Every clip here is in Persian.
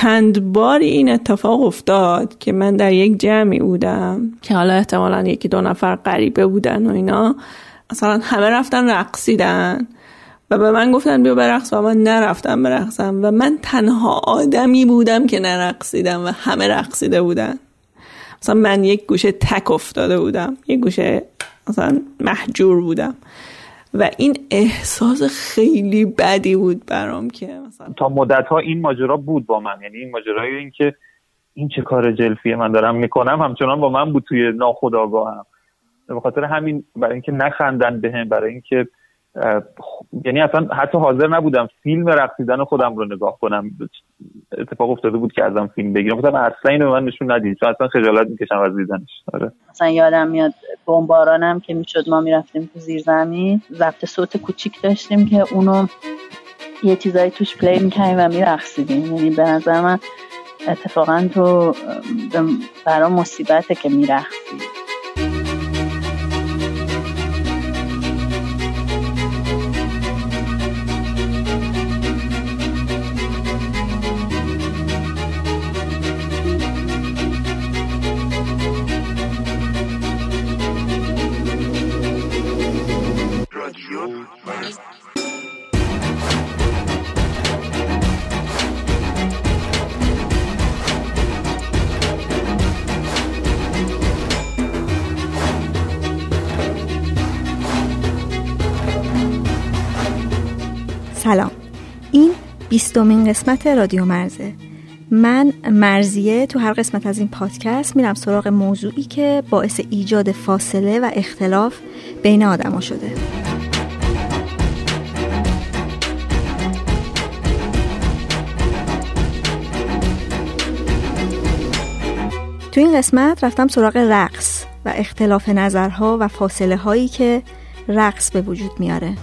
چند بار این اتفاق افتاد که من در یک جمعی بودم که حالا احتمالا یکی دو نفر غریبه بودن و اینا. مثلا همه رفتن رقصیدن و به من گفتن بیا برقص و من نرفتم برقصم و من تنها آدمی بودم که نرقصیدم و همه رقصیده بودن. مثلا من یک گوشه تک افتاده بودم یک گوشه مثلا محجور بودم. و این احساس خیلی بدی بود برام که مثلا تا مدت ها این ماجرا بود با من. یعنی این ماجرای این که این چه کار جلفیه من دارم می‌کنم همچنان با من بود توی ناخودآگاهم. به خاطر همین برای اینکه نخندن بهم برای اینکه یعنی اصلا حتی حاضر نبودم فیلم رقصیدن خودم رو نگاه کنم. اتفاق افتاده بود که ازم فیلم بگیرم. گفتم اصلا اینو من نشون ندید. چون اصلا خجالت می‌کشم از دیدنش. آره. مثلا یادم میاد بمبارانم که می‌شد ما می‌رفتیم تو زیر زمین ضبط صوت کوچیک داشتیم که اونو یه چیزایی توش پلی می‌کنیم و میرقصیدیم. یعنی به نظر من اتفاقا تو برا مصیبته که میرقصی. بیستمین قسمت رادیو مرزه. من مرزیه تو هر قسمت از این پادکست میرم سراغ موضوعی که باعث ایجاد فاصله و اختلاف بین آدما شده. تو این قسمت رفتم سراغ رقص و اختلاف نظرها و فاصله هایی که رقص به وجود میاره.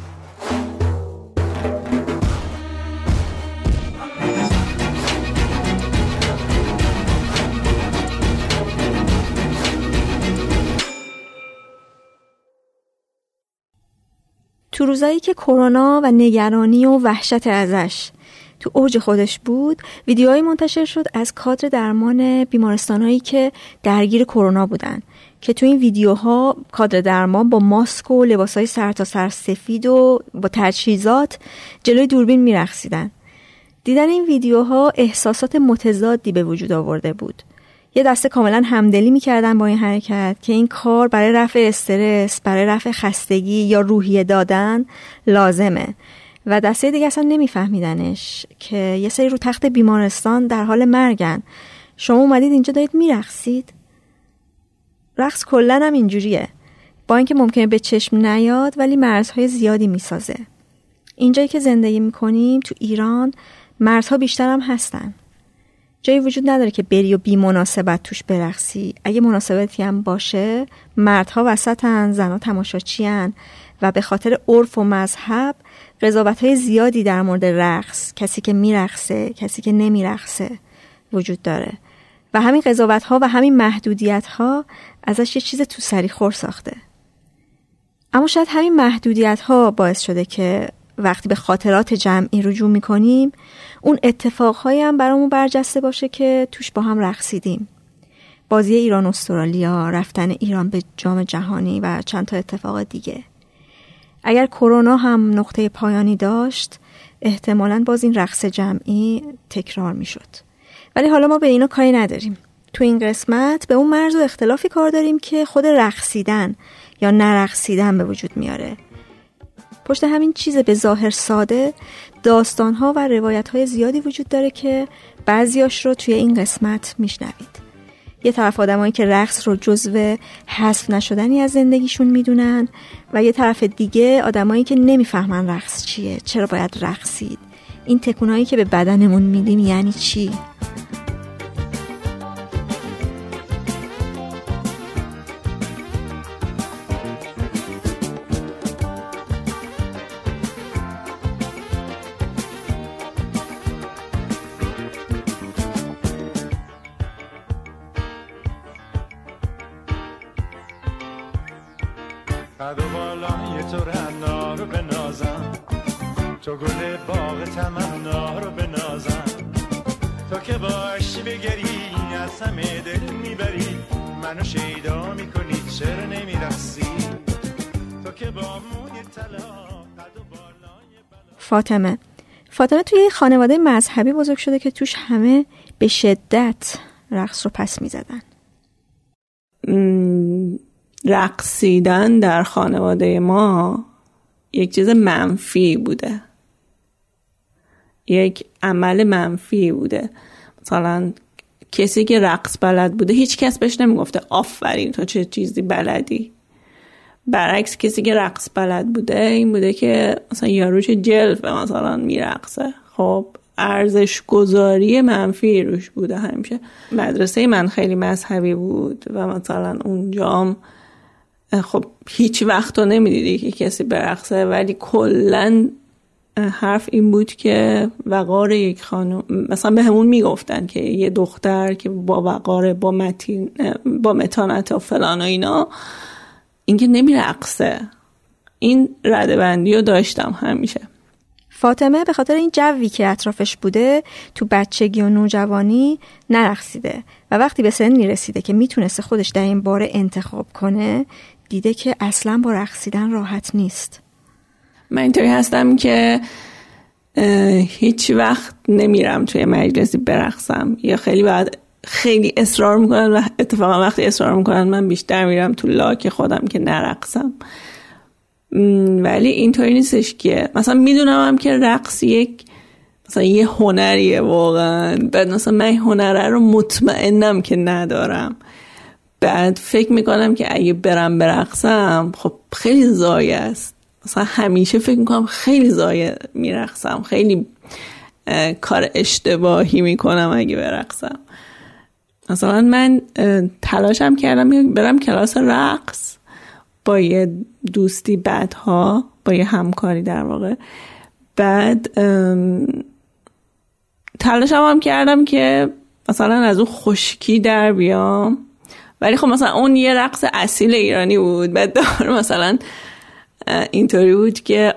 تو روزایی که کرونا و نگرانی و وحشت ازش تو اوج خودش بود ویدیوهایی منتشر شد از کادر درمان بیمارستانهایی که درگیر کرونا بودن که تو این ویدیوها کادر درمان با ماسک و لباسهای سر تا سر سفید و با تجهیزات جلوی دوربین میرخصیدن دیدن این ویدیوها احساسات متضادی به وجود آورده بود. یه دسته کاملا همدلی می‌کردن با این حرکت که این کار برای رفع استرس برای رفع خستگی یا روحیه دادن لازمه. و دسته دیگه اصلا نمیفهمیدنش که یه سری رو تخت بیمارستان در حال مرگن. شما اومدید اینجا دارید میرقصید. رقص کلا هم اینجوریه. با اینکه ممکنه به چشم نیاد ولی مرزهای زیادی می‌سازه. اینجایی که زندگی می‌کنیم تو ایران مرزها بیشتر هم هستن. جایی وجود نداره که بری و بی مناسبت توش برقصی. اگه مناسبتی هم باشه مردها وسطن زنها تماشاچی و به خاطر عرف و مذهب قضاوت های زیادی در مورد رقص کسی که میرقصه کسی که نمیرقصه وجود داره. و همین قضاوت ها و همین محدودیت ها ازش یه چیز تو سری خور ساخته. اما شاید همین محدودیت ها باعث شده که وقتی به خاطرات جمعی رجوع می‌کنیم اون اتفاقهایی هم برامون برجسته باشه که توش با هم رقصیدیم بازی ایران استرالیا رفتن ایران به جام جهانی و چند تا اتفاق دیگه. اگر کرونا هم نقطه پایانی داشت احتمالا باز این رقص جمعی تکرار می‌شد. ولی حالا ما به اینا کاری نداریم. تو این قسمت به اون مرز و اختلافی کار داریم که خود رقصیدن یا نرقصیدن به وجود میاره. پشت همین چیز به ظاهر ساده داستانها و روایت های زیادی وجود داره که بعضیاش رو توی این قسمت میشنوید. یه طرف آدمایی که رقص رو جزو حذف نشدنی از زندگیشون می‌دونن و یه طرف دیگه آدمایی که نمی‌فهمن رقص چیه چرا باید رقصید. این تکونایی که به بدنمون میدیم یعنی چی؟ تو رنا رو بنازم. تو گل باغ تمنا رو بنازم. تو که باشی بگری از همه دل می‌بری. منو شیدا می‌کنی چرا نمیرقصی؟ تو که با موی طلا قد و بالای بلا. فاطمه فاطمه توی یه خانواده مذهبی بزرگ شده که توش همه به شدت رقص رو پس می‌زدن. رقصیدن در خانواده ما یک چیز منفی بوده. یک عمل منفی بوده. مثلا کسی که رقص بلد بوده هیچ کس بهش نمی‌گفته آفرین تو چه چیزی بلدی؟ برعکس کسی که رقص بلد بوده این بوده که مثلا یاروش جلف مثلا میرقصه. خب ارزش گذاری منفی روش بوده همیشه. مدرسه من خیلی مذهبی بود و مثلا اونجام خب هیچ وقت رو نمی‌دیدی که کسی برقصه ولی کلا حرف این بود که وقار یک خانم مثلا به همون می‌گفتن که یه دختر که با وقار با متین با متانت و فلان و اینا اینکه نمیرقصه. این ردبندی رو داشتم همیشه. فاطمه به خاطر این جوی که اطرافش بوده تو بچگی و نوجوانی نرقصیده. و وقتی به سنی رسیده که می‌تونسته خودش در این باره انتخاب کنه دیده که اصلا با رقصیدن راحت نیست. من اینطوری هستم که هیچ وقت نمیرم توی مجلسی برقصم. یا خیلی بعد خیلی اصرار می‌کنن و اتفاقا وقتی اصرار می‌کنن من بیشتر میرم تو لاک خودم که نرقصم. ولی اینطوری نیستش که مثلا می‌دونم هم که رقص یک مثلا یه هنریه واقعا. بعد مثلا من هنره رو مطمئنم که ندارم. بعد فکر می‌کنم که اگه برم برقصم خب خیلی زایه است. مثلا همیشه فکر می‌کنم خیلی زایه میرقصم. خیلی کار اشتباهی می‌کنم اگه برقصم. مثلا من تلاشم کردم برم کلاس رقص با یه دوستی بعدها با یه همکاری در واقع. بعد تلاشم هم کردم که مثلا از اون خشکی در بیام. ولی خب مثلا اون یه رقص اصیل ایرانی بود. بعد دار مثلا اینطوری بود که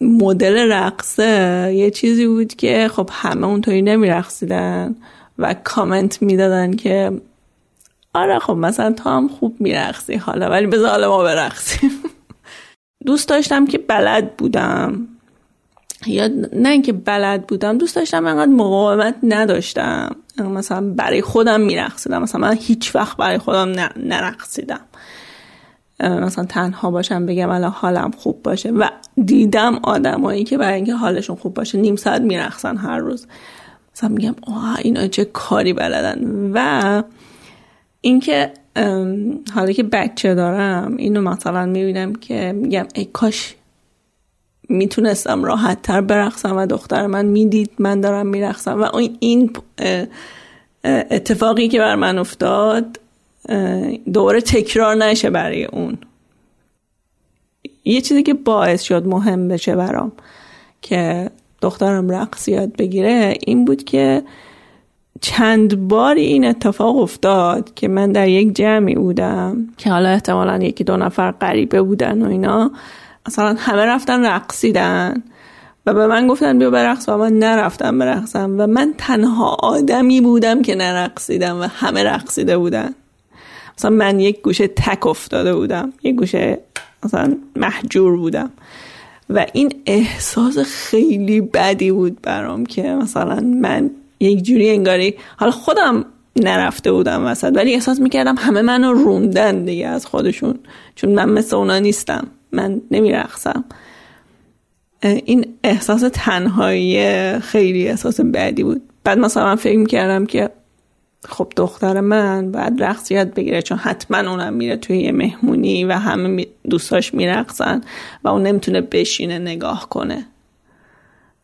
مدل رقصه یه چیزی بود که خب همه اونطوری نمیرقصیدن و کامنت می‌دادن که آره خب مثلا تو هم خوب میرقصی حالا ولی بذار حالا ما برقصیم. دوست داشتم که بلد بودم. یا نه اینکه بلد بودم دوست داشتم انقدر مقاومت نداشتم. مثلا برای خودم میرقصیدم. مثلا من هیچ وقت برای خودم نرقصیدم. مثلا تنها باشم بگم الان حالم خوب باشه. و دیدم آدمایی که برای اینکه حالشون خوب باشه نیم ساعت میرقصن هر روز. مثلا میگم آه اینا چه کاری بلدن. و اینکه حالا که بچه دارم اینو مثلا می‌بینم که میگم ای کاش می‌تونستم راحت تر برقصم و دختر من می‌دید من دارم میرقصم. و این اتفاقی که بر من افتاد دوباره تکرار نشه برای اون. یه چیزی که باعث شد مهم بشه برام که دخترم رقص یاد بگیره این بود که چند بار این اتفاق افتاد که من در یک جمعی بودم که حالا احتمالا یکی دو نفر غریبه بودن و اینا. مثلا همه رفتن رقصیدن. و به من گفتن بیا برقص و من نرفتم برقصم. و من تنها آدمی بودم که نرقصیدم و همه رقصیده بودن. مثلا من یک گوشه تک افتاده بودم. یک گوشه مثلا محجور بودم. و این احساس خیلی بدی بود برام که مثلا من یک جوری انگاری حالا خودم نرفته بودم وسط ولی احساس می‌کردم همه منو روندن دیگه از خودشون. چون من مثل اونا نیستم. من نمیرقصم. این احساس تنهایی خیلی احساس بدی بود. بعد مثلا من فکر می‌کردم که خب دختر من باید رقص یاد بگیره چون حتما اونم میره توی یه مهمونی و همه دوستاش میرقصن و اون نمی‌تونه بشینه نگاه کنه.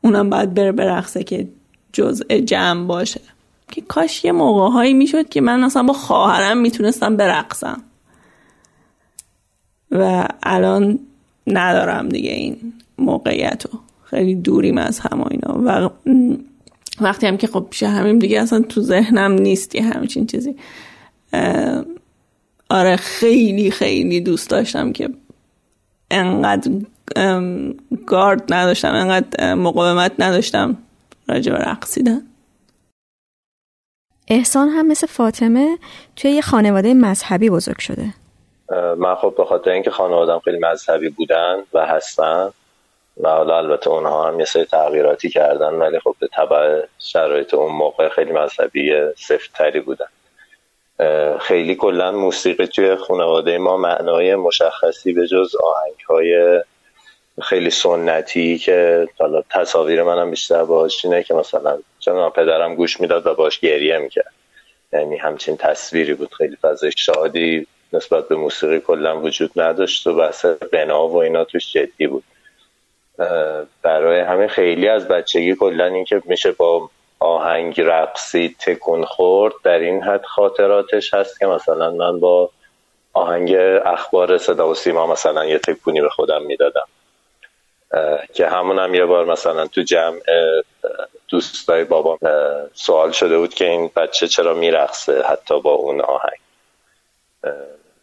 اونم باید بره برقصه که جزء جمع باشه. که کاش یه موقع هایی می‌شد که من اصلا با خواهرم می‌تونستم برقصم. و الان ندارم دیگه این موقعیت رو خیلی دوریم از هم اینا. و وقتی هم که خب پیش همیم دیگه اصلا تو ذهنم نیست یه همچین چیزی. آره خیلی خیلی دوست داشتم که انقدر گارد نداشتم انقدر مقاومت نداشتم راجع به رقصیدن. احسان هم مثل فاطمه توی یه خانواده مذهبی بزرگ شده. من خب به خاطر اینکه خانوادم خیلی مذهبی بودن و هستن و حالا البته اونها هم یه سری تغییراتی کردن ولی خب به طبع شرایط اون موقع خیلی مذهبی سفتری بودن. خیلی کلا موسیقی توی خانواده ما معنای مشخصی به جز آهنگ های خیلی سنتی که حالا تصاویر منم بیشتر باش اینه که مثلا چون پدرم گوش می‌داد و باش گریه می‌کرد. یعنی همچین تصویری بود خیلی فضای شادی نسبت به موسیقی کلا وجود نداشت و بحث بنا و اینا توش جدی بود. برای همه خیلی از بچگی کلا این که میشه با آهنگ رقصی تکون خورد در این حد خاطراتش هست که مثلا من با آهنگ اخبار صدا و سیما مثلا یه تکونی به خودم می‌دادم. که همون هم یه بار مثلا تو جمع دوستای بابا سوال شده بود که این بچه چرا میرقصه حتی با اون آهنگ.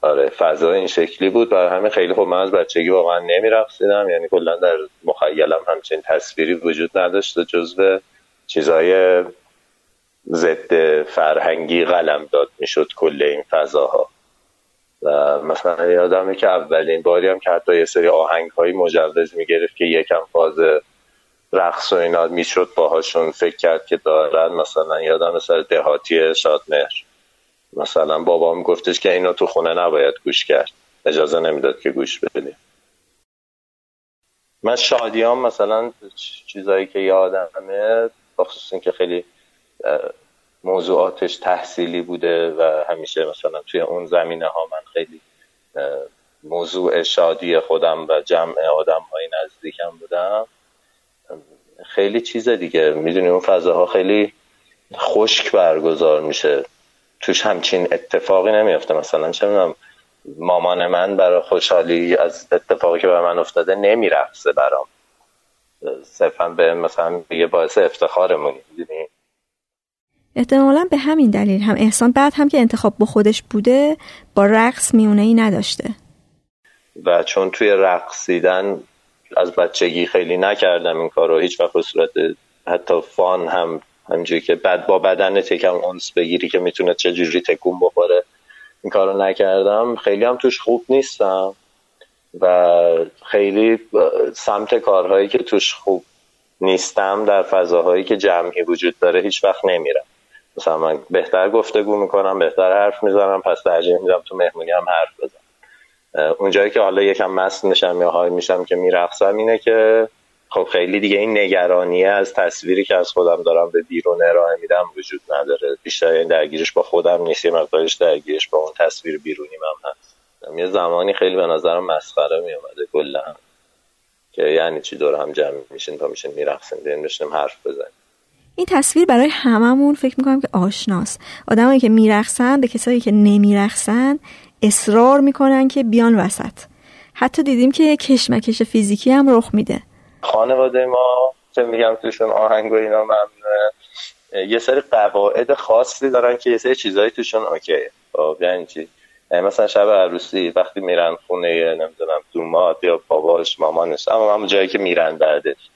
آره فضا این شکلی بود و همین خیلی خوب من از بچگی واقعا نمیرقصیدم. یعنی کلا در مخیلم همچین تصویری وجود نداشت جزو چیزای ضد فرهنگی قلم داد می‌شد کل این فضاها. و مثلا یادمه که اولین باری هم که حتی یه سری آهنگ هایی مجوز می‌گرفت که یکم فاز رقص و اینا می‌شد باهاشون فکر کرد که دارن. مثلا یادم سر دهاتی شادمهر. مثلا بابام گفتش که اینو تو خونه نباید گوش کرد. اجازه نمی‌داد که گوش بدیم من شادیام مثلا چیزایی که یادمه بخصوص این که خیلی موضوعاتش تحصیلی بوده و همیشه مثلا توی اون زمینه ها من خیلی موضوع شادی خودم و جمع آدم های نزدیکم بودم. خیلی چیز دیگه. می‌دونی اون فضاها خیلی خشک برگزار میشه. توش همچین اتفاقی نمیافته. مثلا چه می‌دونم مامان من برای خوشحالی از اتفاقی که به من افتاده نمیرقصه برام. صرفا به مثلا یه باعث افتخارمونی می‌دونی؟ احتمالا به همین دلیل. هم احسان بعد هم که انتخاب با خودش بوده با رقص میونه ای نداشته. و چون توی رقصیدن از بچگی خیلی نکردم این کار رو هیچ وقت صورت حتی فان هم همجوری که بعد با بدن تکم اونس بگیری که می‌تونه چجوری تکون بخوره. این کار رو نکردم. خیلی هم توش خوب نیستم. و خیلی سمت کارهایی که توش خوب نیستم در فضاهایی که جمعی وجود داره هیچ وقت نمیرم. مثلا من بهتر گفتگو می‌کنم بهتر حرف می‌زنم پس ترجیح میدم تو مهمونی هم حرف بزنم. اونجایی که حالا یکم مست میشم یا های میشم که میرقصم اینه که خب خیلی دیگه این نگرانیه از تصویری که از خودم دارم به بیرون ارائه میدم وجود نداره. بیشتر این درگیرش با خودم نیست یه مقدارش درگیرش با اون تصویر بیرونی من هست. یه زمانی خیلی به نظرم مسخره میومده کلا. که یعنی چی دور هم جمع میشین تا میشین میرقصین بیاین حرف بزنیم. این تصویر برای هممون فکر می‌کنم که آشناست. آدمایی که میرقصن به کسایی که نمیرقصن اصرار می‌کنن که بیان وسط. حتی دیدیم که کشمکش فیزیکی هم رخ میده. خانواده ما چه میگم توشون آهنگ و اینا ممنوعه. یه سری قواعد خاصی دارن که یه سری چیزایی توشون اوکیه. خب یعنی چی؟ مثلا شب عروسی وقتی میرن خونه نمی‌دونم دومات یا باباش مامانش اما همون جایی که میرن بعدش.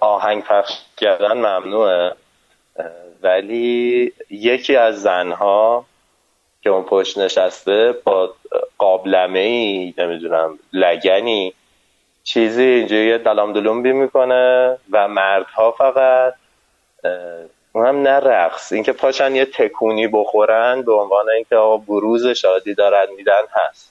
آهنگ پخش کردن ممنوعه. ولی یکی از زنها که اون پشت نشسته با قابلمه ای نمی‌دونم لگنی چیزی اینجوری دلام دلومبی می‌کنه و مردها فقط اون هم نه رقص اینکه پاشن یه تکونی بخورن به عنوان اینکه آقا بروز شادی دارن میدن هست.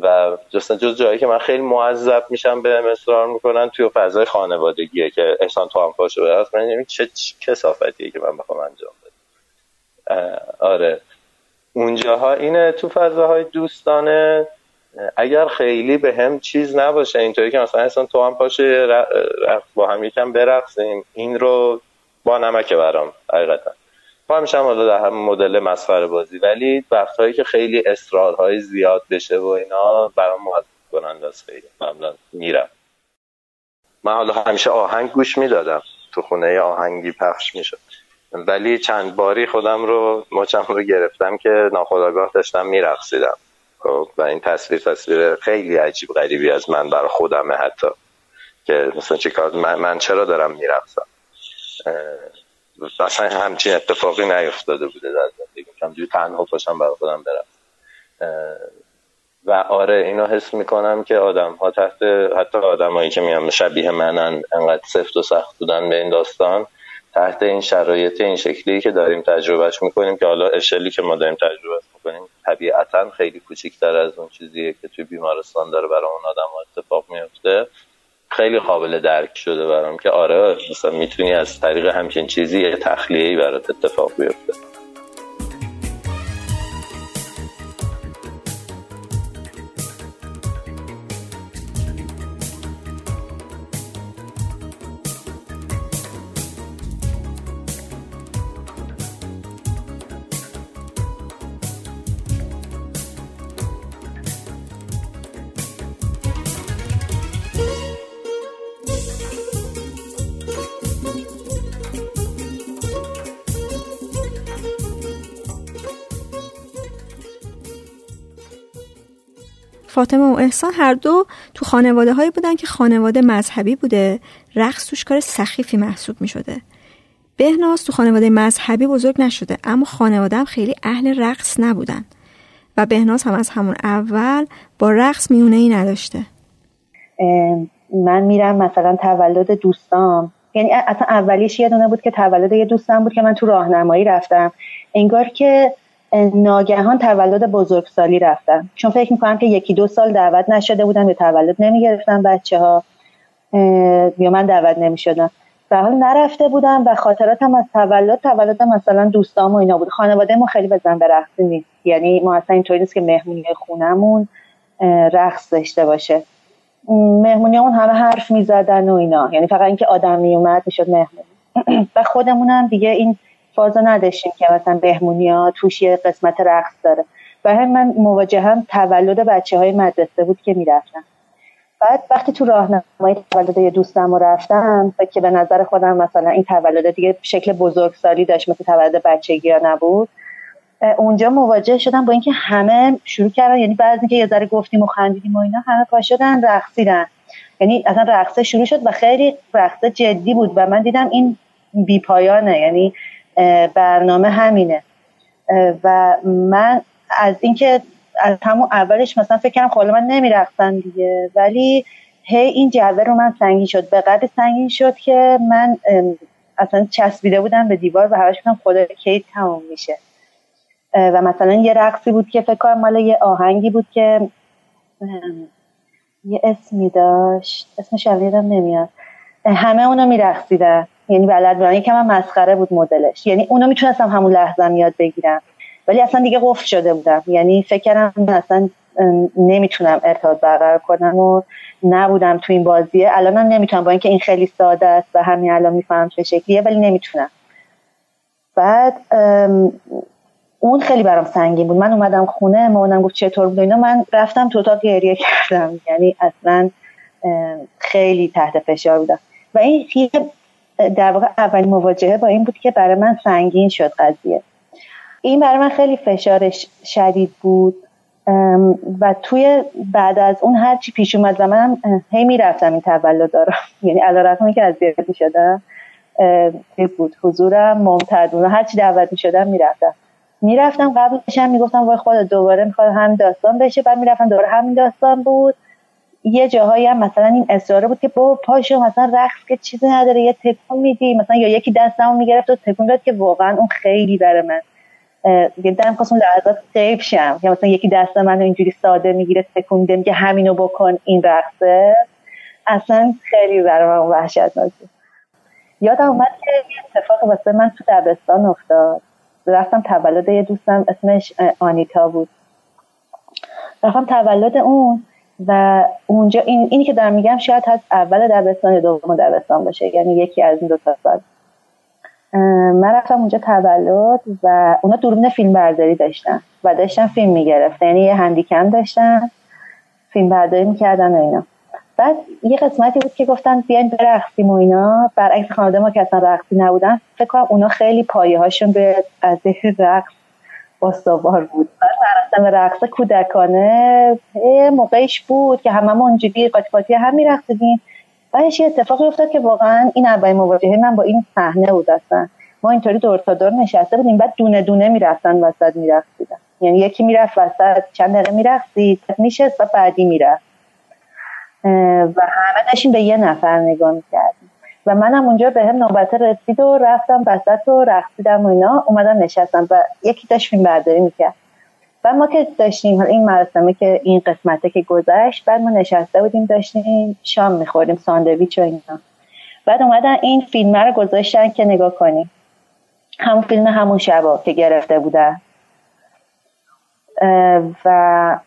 و جستن جز جایی که من خیلی معذب میشم به اصرار می‌کنن توی فضای خانوادگیه که احسان تو هم پاشو به من چه کسافتیه که من بخوام انجام بدم. آره. اونجاها اینه تو فضاهای دوستانه اگر خیلی به هم چیز نباشه اینطوری که مثلا اصلا تو هم پاشه با هم یکم برقصیم. این رو با نمکه برام حقیقتا. با همیشه هم در هم مدل مسخره بازی. ولی وقتهایی که خیلی اصرارهای زیاد بشه و اینا برام محض کنند از خیلی. معمولا میرم. من حالا همیشه آهنگ گوش می‌دادم. تو خونه آهنگی پخش می‌شد. ولی چند باری خودم رو مچم رو گرفتم که ناخداگاه داشتم میرقصیدم. و این تصویر تصویر خیلی عجیب غریبی از من برای خودمه حتی. که مثلا چیکار من, من چرا دارم میرقصم؟ اصلا همچین اتفاقی نیفتاده بوده در زندگی. همجوری تنها پاشم برای خودم برم. و آره اینو حس می‌کنم که آدم ها تحت حتی آدمایی که میان شبیه منن انقدر سفت و سخت بودن به این داستان تحت این شرایط این شکلی که داریم تجربهش می‌کنیم که حالا اشلی که ما داریم تجربه می‌کنیم طبیعتا خیلی کوچیکتر از اون چیزیه که توی بیمارستان داره برای اون آدم اتفاق میفته خیلی قابل درک شده برام که آره مثلا می‌تونی از طریق همچین چیزی یه تخلیهی برات اتفاق بیفته. فاطمه و احسان هر دو تو خانواده هایی بودن که خانواده مذهبی بوده. رقص توش کار سخیفی محسوب می شده بهناز تو خانواده مذهبی بزرگ نشده اما خانواده هم خیلی اهل رقص نبودن. و بهناز هم از همون اول با رقص میونه ای نداشته من میرم مثلا تولد دوستام. یعنی اصلا اولیش یه دونه بود که تولد یه دوستم بود که من تو راهنمایی رفتم. انگار که ناگهان تولد بزرگسالی رفتم. چون فکر می‌کنم که یکی دو سال دعوت نشده بودم به تولد نمی‌گرفتم بچه ها یا من دعوت نمی‌شدم. به حال نرفته بودم و خاطراتم از تولد تولد مثلا دوستام و اینا بود. خانواده ما خیلی بزن به رقص نیست. یعنی ما اصلا اینطوری نیست که مهمونی خونمون رقص داشته باشه. مهمونی همون همه حرف می‌زدن و اینا. یعنی فقط اینکه آدم میومد می‌شد مهمونی. و خودمونم دیگه این فازا نداشتیم که مثلا بهمونی ها توش یه قسمت رقص داره. و هم من مواجهم تولد بچه های مدرسه بود که می‌رفتم بعد وقتی تو راهنمایی تولد یه دوستم رو رفتم که به نظر خودم مثلا این تولد دیگه شکل بزرگسالی داشت مثل تولد بچگی ها نبود. اونجا مواجه شدم با اینکه همه شروع کردن یعنی بعد اینکه یه ذره گفتیم و خندیدیم و اینا همه پا شدن رقصیدن. یعنی اصلا رقصه شروع شد و خیلی رقصه جدی بود و من دیدم این بی پایانه یعنی برنامه همینه. و من از اینکه از همون اولش مثلا فکر کردم خب من نمیرقصم دیگه ولی هی این جعبه رو من سنگین شد. به قدر سنگین شد که من اصلا چسبیده بودم به دیوار و همش میگم خدا کی تموم میشه. و مثلا یه رقصی بود که فکر کنم مال یه آهنگی بود که یه اسمی داشت. اسمش یادم نمیاد. همه اونو میرقصیدن. یعنی بلد بودن یکم هم مسخره بود مدلش. یعنی اونو می‌تونستم همون لحظه یاد بگیرم. ولی اصلا دیگه قفل شده بودم. یعنی فکر اصلا نمی‌تونم ارتباط برقرار کنم و نبودم تو این بازیه. الانم نمی‌تونم. با اینکه این خیلی ساده است و همین الان میفهم چه شکلیه ولی نمی‌تونم. بعد اون خیلی برام سنگین بود. من اومدم خونه مامانم گفت چطور بود اینا. من رفتم تو اتاق گریه کردم. یعنی اصلا خیلی تحت فشار بودم. و این در واقع اولین مواجهه با این بود که برای من سنگین شد قضیه. این برای من خیلی فشارش شدید بود و توی بعد از اون هرچی پیش اومد و من هی می‌رفتم این تولد دارم یعنی علا که از زیاد شدم بود. حضورم ممتد هر هرچی دعوت می شدم می‌رفتم. می‌رفتم قبلش هم می‌گفتم وای خدا دوباره می‌خواد همین داستان بشه. بعد می‌رفتم دوباره همین داستان بود. یه جاهایی هم مثلا این اصراره بود که با پاشو مثلا رقص که چیزی نداره یه تکون میدی مثلا یا یکی دستمو می‌گرفت و تکون داد که واقعا اون خیلی برای من یه دم خواستم لحظات سیف شم. یا مثلا یکی دست من اینجوری ساده می‌گیره تکون میده که همینو بکن این رقصه. اصلا خیلی برای من وحشتناک بود یادم اومد که یه اتفاق واسه من تو دبستان افتاد. رفتم تولد یه دوستم اسمش آنیتا بود. رفتم تولد اون. و اونجا این اینی که دارم میگم شاید از اول دبستان یا دوم دبستان باشه یعنی یکی از این دو تا سال. من رفتم اونجا تولد و اونا دوربین فیلم برداری داشتن و داشتن فیلم می‌گرفتن یعنی یه هندیکم داشتن فیلم برداری می‌کردن و اینا. بعد یه قسمتی بود که گفتن بیاین برقصیم و اینا. برعکس خانواده ما که اصلا رقصی نبودن فکر کنم اونا خیلی پایه هاشون به از رقص استوار بود. رفتم رقص کودکانه موقعش بود که ما اونجوری قاطی قاطی هم میرقصیدیم. بعدش یه اتفاقی افتاد که واقعا این اولین مواجهه من با این صحنه بود اصلا. ما اینطوری دور تا دور نشسته بودیم بعد دونه دونه می‌رفتن وسط میرقصیدن. یعنی یکی می‌رفت وسط چند دقیقه میرقصید میشست و بعدی می‌رفت. و همه داشتیم به یه نفر نگاه می‌کردیم. و منم اونجا به هم نوبت رسید و رفتم وسط و رقصیدم و اینا. اومدم نشستم و یکی داشت فیلم برداری می‌کرد. و ما که داشتیم این مراسمه که این قسمته که گذشت بعد ما نشسته بودیم داشتیم شام می‌خوریم ساندویچ و اینا. بعد اومدن این فیلم رو گذاشتن که نگاه کنیم. همون فیلم همون شبا که گرفته بودن. و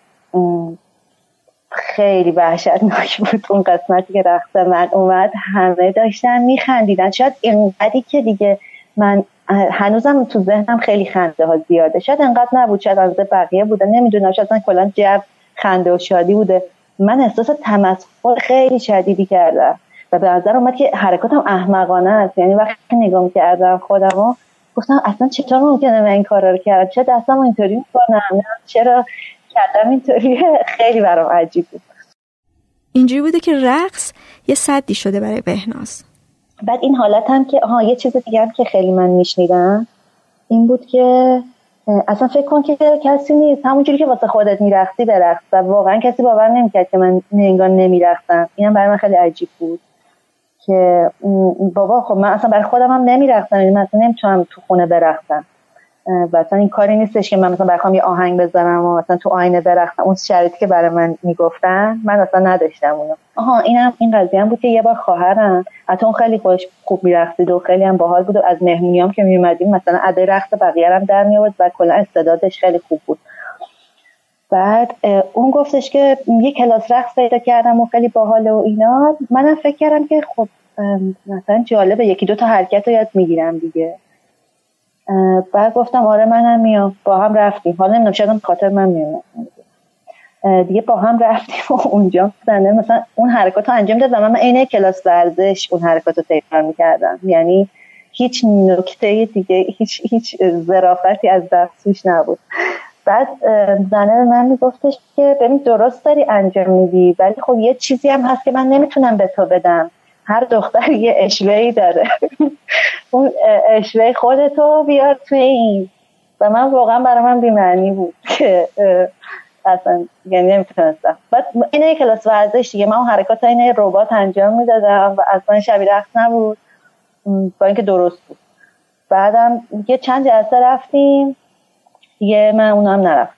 خیلی وحشتناک بود اون قسمتی که رقص من اومد همه داشتن میخندیدن. شاید اینقدری که دیگه من هنوزم تو ذهنم خیلی خنده ها زیاده. شاید انقدر نبود شاید از بقیه بوده نمی‌دونم. شاید اصلا کلا جو خنده و شادی بوده. من احساس تمسخر خیلی شدیدی کردم و به نظر اومد که حرکاتم احمقانه است. یعنی وقتی نگاه کردم خودم گفتم اصلا چطور ممکنه من این کارا رو کردم چه دستم اینطوری می‌کنم چرا؟ کردم اینطوری. خیلی برام عجیب بود. اینجوری بوده که رقص یه صدی شده برای بهناز. بعد این حالت هم که آها یه چیز دیگه هم که خیلی من میشنیدم. این بود که اصلا فکر کن که کسی نیست. همونجوری که واسه خودت میرختی برقص. و واقعا کسی باور نمی‌کرد که من انگار نمیرقصم. اینم برای من خیلی عجیب بود که بابا خب من اصلا برای خودم هم نمیرقصم. یعنی مثلا نمی‌تونم تو خونه برقصم. و اصلا این کاری نیستش که من مثلا بخوام یه آهنگ بزنم و مثلا تو آینه برقصم. اون شرایطی که برای من می‌گفتن من اصلا نداشتم اونو. آها اینم این قضیه هم بود که یه بار خواهرم حتی اون خیلی خوش خوب میرقصید و خیلی هم باحال بود و از مهمونیام که میومدیم مثلا ادای رقص بقیه هم در میآورد و کلا استعدادش خیلی خوب بود. بعد اون گفتش که یه کلاس رقص پیدا کردم و خیلی باحال و اینا. منم فکر کردم که خب مثلا جالبه یکی دو تا حرکت رو یاد می‌گیرم دیگه. بعد گفتم آره منم میام. با هم رفتیم. حالا نمی‌دونم شاید خاطر من میام دیگه با هم رفتیم و اونجا زنده. مثلا اون حرکات رو انجام داد و من عین کلاس ورزش اون حرکات رو تکرار می‌کردم. یعنی هیچ نکته دیگه هیچ هیچ ظرافتی از دستش نبود. بعد زنه به من میگفتش که ببین درست داری انجام میدی ولی خب یه چیزی هم هست که من نمی‌تونم به تو بدم. هر دختر یه اشوهی داره. اون اشوه خودتو بیار توی این. و من واقعا برای من بیمعنی بود که اصلا یعنی نمی‌تونستم. بعد اینه کلاس ورزش دیگه. من حرکات این ربات انجام می‌دادم و اصلا شبیه رقص نبود. با اینکه درست بود. بعدم یه چند جلسه رفتیم. دیگه من اونم نرفتم.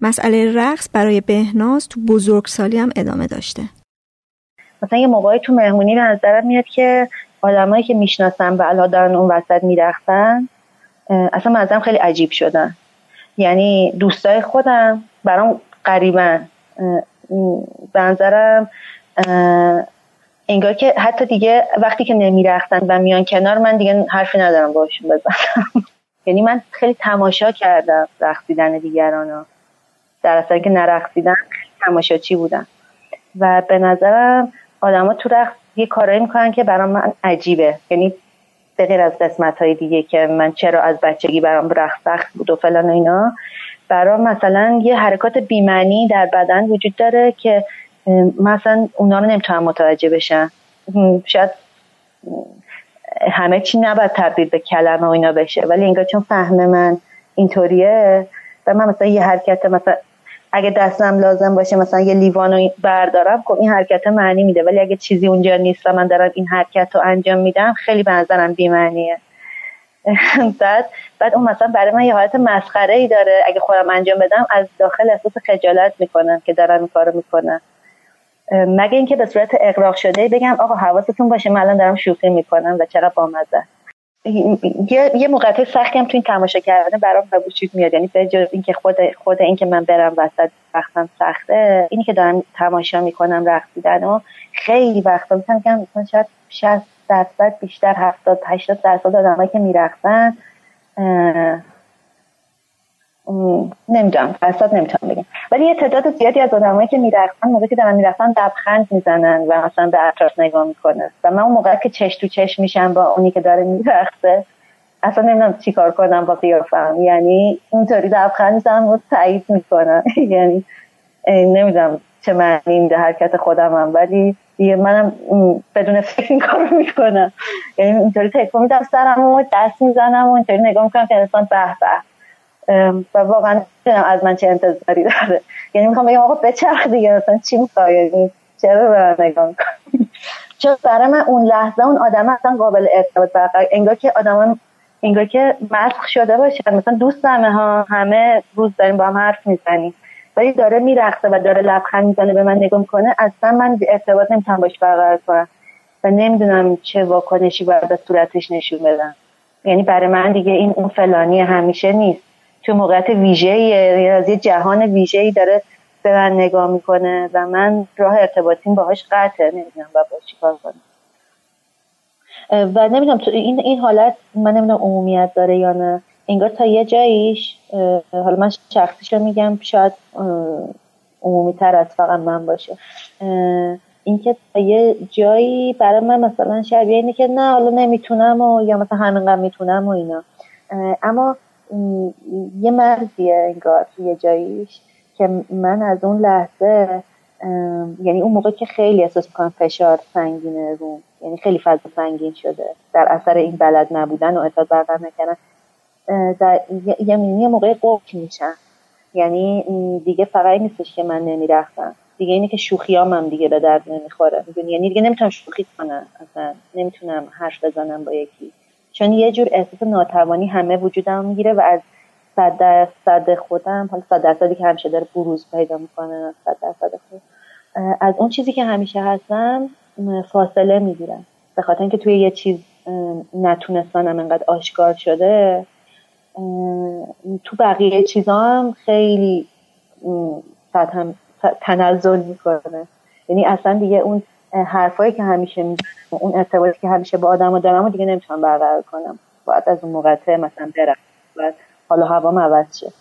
مسئله رقص برای بهناز تو بزرگسالی هم ادامه داشته. مثلا یه موقعی تو مهمونی به نظرم میاد که آدمایی که می‌شناسن و الان دارن اون وسط میرختن اصلا منظرم خیلی عجیب شدن. یعنی دوستای خودم برام قریبن به نظرم انگار که حتی دیگه وقتی که نمیرختن و میان کنار من دیگه حرفی ندارم باشون بزنم. یعنی من خیلی تماشا کردم رقصیدن دیگران ها در اصلا که نرقصیدن تماشاچی بودن و به نظرم آدما تو رقص یه کارایی می‌کنن که برام من عجیبه. یعنی به غیر از قسمت های دیگه که من چرا از بچگی برام رقص سخت بود و فلان و اینا برام مثلا یه حرکات بیمعنی در بدن وجود داره که مثلا اونا رو نمی‌تونم متوجه بشن شاید همه چی نباید تبدیل به کلمه و اینا بشه ولی انگار چون فهم من اینطوریه و من مثلا یه حرکت مثلا اگه دستم لازم باشه مثلا یه لیوانو بردارم خب این حرکت معنی میده. ولی اگه چیزی اونجا نیست و من دارم این حرکت رو انجام میدم خیلی به نظرم بیمعنیه. بعد بعد اون مثلا برای من یه حالت مسخره ای داره. اگه خودم انجام بدم از داخل احساس خجالت می‌کنم که دارم این کارو می‌کنم. مگه اینکه به صورت اقراق شده بگم آقا حواستون باشه من الان دارم شوخی می‌کنم و چرا بامزه؟ یه یه موقعیت سختی هم تو این تماشا کردن برام به وجود میاد. یعنی به جز اینکه خود خود اینکه من برم وسط وقتم سخته اینی که دارم تماشا می‌کنم رقصیدن و خیلی وقتا می‌تونم بگم مثلا شاید 60 درصد بیشتر 70 80 درصد آدمایی که میرقصن نمی‌دونم درصد نمی‌تونم بگم. ولی یه تعداد زیادی از آدمایی که میرقصن موقعی که دارن میرقصن لبخند می‌زنن و مثلا به اطراف نگاه می‌کنه و من اون موقع که چش تو چش میشم با اونی که داره میرقصه اصلا نمی‌دونم چیکار کنم با قیافم. یعنی اونطوری لبخند می‌زنم و تایید می‌کنم. یعنی نمی‌دونم چه معنی میده حرکت خودم هم ولی دیگه منم بدون فکر این کار رو می‌کنم. یعنی اینطوری تکو میدم سرم و دست می‌زنم و اینطوری نگاه می‌کنم که انسان به به. و واقعا از من چه انتظاری داره. یعنی می‌خوام بگم آقا بچرخ دیگه مثلا چی می‌خوای؟ یعنی چرا به نگاه می‌کنی؟ چون برای من اون لحظه اون آدم اصلا قابل ارتباط برقرار انگار که آدمان انگار که مسخ شده باشه. مثلا دوست همه ها همه روز داریم با هم حرف می‌زنیم. ولی داره میرخصه و داره لبخند می‌زنه به من نگاه می‌کنه. اصلا من ارتباط نمی‌تونم باش برقرار کنم. و نمی‌دونم چه واکنشی باید به صورتش نشون بدم. یعنی برای من دیگه این اون فلانی همیشه نیست. تو موقعیت ویژه یعنی از یه جهان ویژه داره به من نگاه می‌کنه و من راه ارتباطیم باهاش قطعه نمی‌دونم و باش چیکار کنم. و نمی‌دونم تو این این حالت من نمی‌دونم عمومیت داره یا نه. انگار تا یه جاییش حالا من شخصیش میگم شاید عمومی تر از فقط من باشه. اینکه تا یه جایی برای من مثلا شبیه اینه که نه حالا نمی‌تونم و یا مثلا همینقدر می‌تونم و اینا. اما یه مرزیه انگار یه جاییش که من از اون لحظه یعنی اون موقع که خیلی احساس می‌کنم فشار سنگینه رو یعنی خیلی فضا سنگین شده در اثر این بلد نبودن و اعتاد برقرار نکردن در یه موقع قفل میشن یعنی دیگه فقط نیستش که من نمی‌رفتم دیگه اینه که شوخیام هم دیگه به درد نمی‌خوره. یعنی دیگه نمی‌تونم شوخی کنم اصلا. نمی‌تونم حرف بزنم با یکی. چون یه جور احساس ناتوانی همه وجودم می‌گیره و از صد درصد خودم حالا صد درصدی که همیشه داره بروز پیدا می‌کنه صد درصد خود از اون چیزی که همیشه هستم فاصله می‌گیرم. به خاطر اینکه توی یه چیز نتونستنم انقدر آشکار شده تو بقیه چیزا هم خیلی هم تنزل می‌کنه. یعنی اصلا دیگه اون حرفایی که همیشه می اون ارتباطی که همیشه با آدم دارم و دیگه نمی‌تونم برقرار کنم. باید از اون مقطع مثلا برم. باید حالا هوا عوض شه.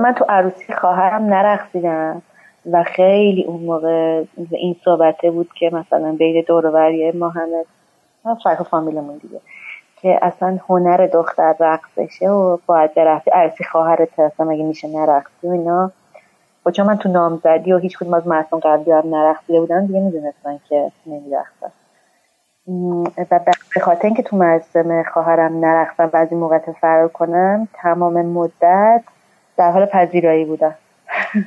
من تو عروسی خواهرم نرقصیدم و خیلی اون موقع این صحبته بود که مثلا بین دور و ما همه فرق فامیلمون دیگه. که اصلا هنر دختر رقص بشه و باید برفتی. عرصی خواهرت اصلا مگه میشه نرقصی و اینا؟ و چون من تو نامزدی و هیچ کدوم از مردم قبلی هم نرقصیده بودن دیگه می‌دونستن که نمیرقصن و به خاطر اینکه تو مراسم خواهرم نرقصم و از این موقع فرار کنم تمام مدت در حال پذیرایی بودم.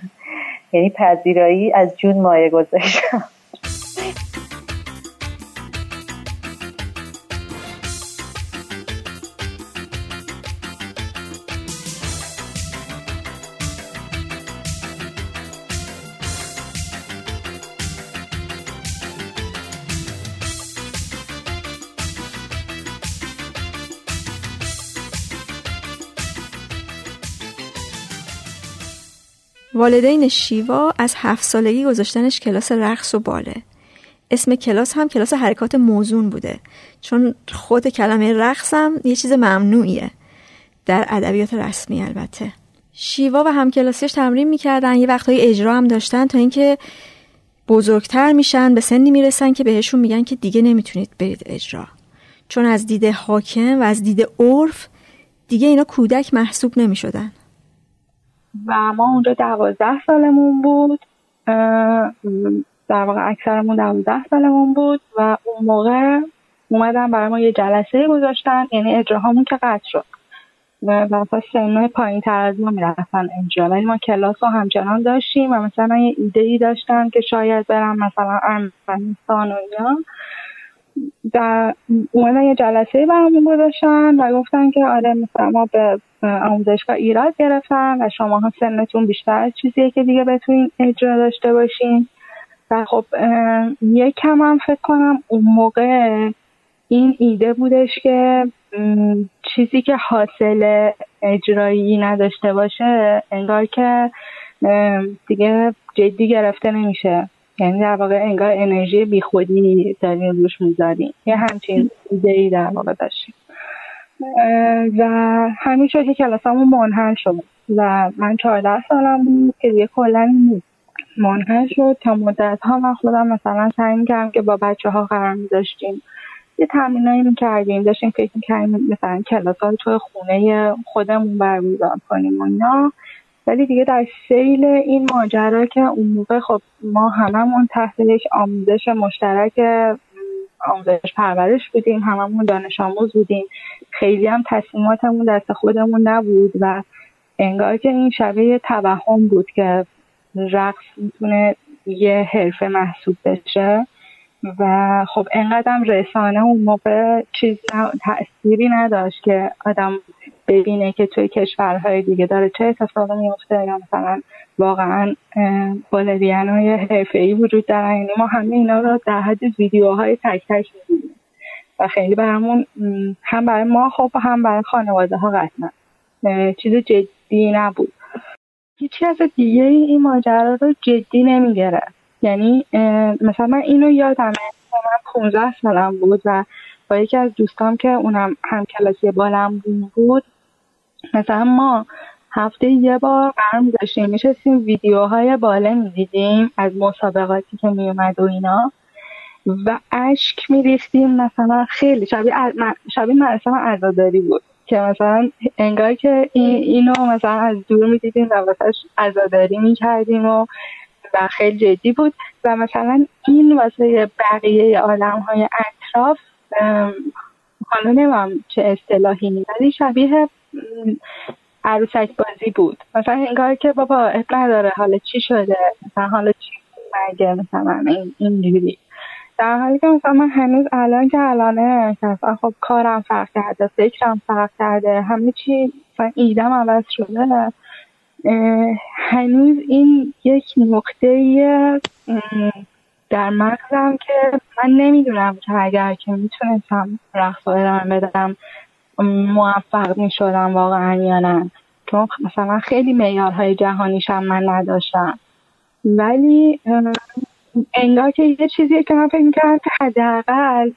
یعنی پذیرایی از جون مایه گذاشتم. والدین شیوا از هفت سالگی گذاشتنش کلاس رقص و باله. اسم کلاس هم کلاس حرکات موزون بوده. چون خود کلمه رقص هم یه چیز ممنوعیه. در ادبیات رسمی البته. شیوا و همکلاسیش تمرین می‌کردن یه وقتهای اجرا هم داشتن تا اینکه بزرگتر میشن به سنی می‌رسن که بهشون میگن که دیگه نمی‌تونید برید اجرا. چون از دید حاکم و از دید عرف دیگه اینا کودک محسوب نمی‌شدن. و ما اونجا دوازده سالمون بود. در واقع اکثرمون دوازده سالمون بود و اون موقع اومدن برای ما یه جلسه گذاشتن یعنی اجراهامون که قطع شد. و سنهای پایین تر از ما می‌رفتن اجرا ولی ما کلاس رو همچنان داشتیم و مثلا یه ایده ای داشتن که شاید برم مثلا ارمنستان و اینا. در اومدن یه جلسه برامون گذاشتن و گفتن که آره مثلا ما به آموزشگاه ایراد گرفتن و شما ها سنتون بیشتر چیزیه که دیگه بتونین اجرا داشته باشین. و خب یکم هم فکر کنم اون موقع این ایده بودش که چیزی که حاصل اجرایی نداشته باشه انگار که دیگه جدی گرفته نمیشه. یعنی در واقع انگار انرژی بیخودی داریم روش می‌ذاریم یه همچین ایده ای در واقع داشتیم و همین شد که کلاسمون منحل شد. و من چهارده سالم بود که دیگه کلا منحل شد تا مدت ها من خودم مثلا سعی می‌کردم که با بچه ها قرار میداشتیم. یه تمرینایی می‌کردیم. داشتیم فکر می‌کردیم مثلا کلاس ها توی خونه خودمون برمیزار کنیم و اینا. ولی دیگه در سیل این ماجرا که اون موقع خب ما هممون تحت یک آموزش مشترک آموزش پرورش بودیم هممون دانش آموز بودیم. خیلی هم تصمیماتمون دست خودمون نبود و انگار که این شبیه توهم بود که رقص می‌تونه یه حرفه محسوب بشه و خب انقدرم رسانه اون موقع چیز تأثیری نداشت که آدم ببینه که توی کشورهای دیگه داره چه اتفاقی میفته یا مثلا واقعا بالرین های حرفه ای وجود دارن. یعنی ما همه اینا رو در حد ویدیوهای تک تک و خیلی برامون هم برای ما خب هم برای خانواده ها قطعا چیز جدی نبود. هیچی از دیگه این ماجرا رو جدی نمی‌گیره یعنی مثلا من اینو یادمه من 15 سالم بود و با یکی از دوستام که اونم هم کلاسی بالم بود مثلا ما هفته یه بار قرار میذاشتیم میشستیم ویدیوهای باله می‌دیدیم از مسابقاتی که میومد و اینا. و اشک میریختیم مثلا خیلی شبیه شبیه مرسم عزاداری بود که مثلا انگار که اینو مثلا از دور می‌دیدیم و واسهش عزاداری می‌کردیم و و خیلی جدی بود. و مثلا این واسه بقیه آدم های اطراف حالا نمیم چه اصطلاحی ولی شبیه عروسک بازی بود. مثلا انگار که بابا اب نداره حالا چی شده مثلا حالا چی مگه مثلا این اینجوری. در حالی که مثلا من هنوز الان که الانه مثلا خب کارم فرق کرده فکرم فرق کرده همه چی مثلا ایدم عوض شده هنوز این یک نقطه در مغزم که من نمی‌دونم که اگر که می‌تونستم رقص ادامه بدم. موفق می‌شدم واقعا یا نه. چون مثلا خیلی معیارهای جهانیشم من نداشتم. ولی انگار که یه چیزی که من فکر می‌کردم که حداقل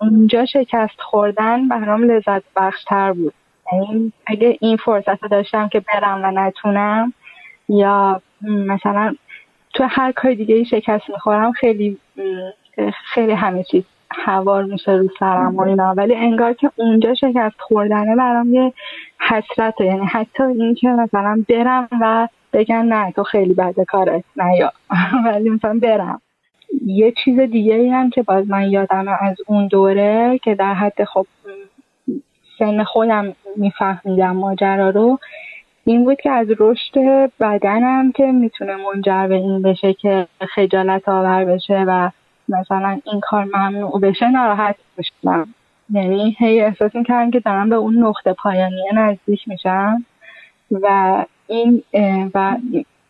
اونجا شکست خوردن برام لذت بخشتر بود. یعنی اگه این فرصت رو داشتم که برم و نتونم یا مثلا تو هر کار دیگه شکست می‌خورم خیلی خیلی همه چیز هوار میشه رو سرم و اینا. ولی انگار که اونجا شکست خوردنه برام یه حسرت یعنی حتی این که مثلا برم و بگن نه تو خیلی بد کارت نه یا. ولی مثلا برم. یه چیز دیگه ای هم که باز من یادم از اون دوره که در حد خب سن خودم میفهمیدم ماجرا رو این بود که از رشد بدنم که می‌تونه منجر به این بشه که خجالت آور بشه و مثلا این کار ممنوع بشه ناراحت بشم. یعنی هی احساس می‌کردم که دارم به اون نقطه پایانی نزدیک میشم و این و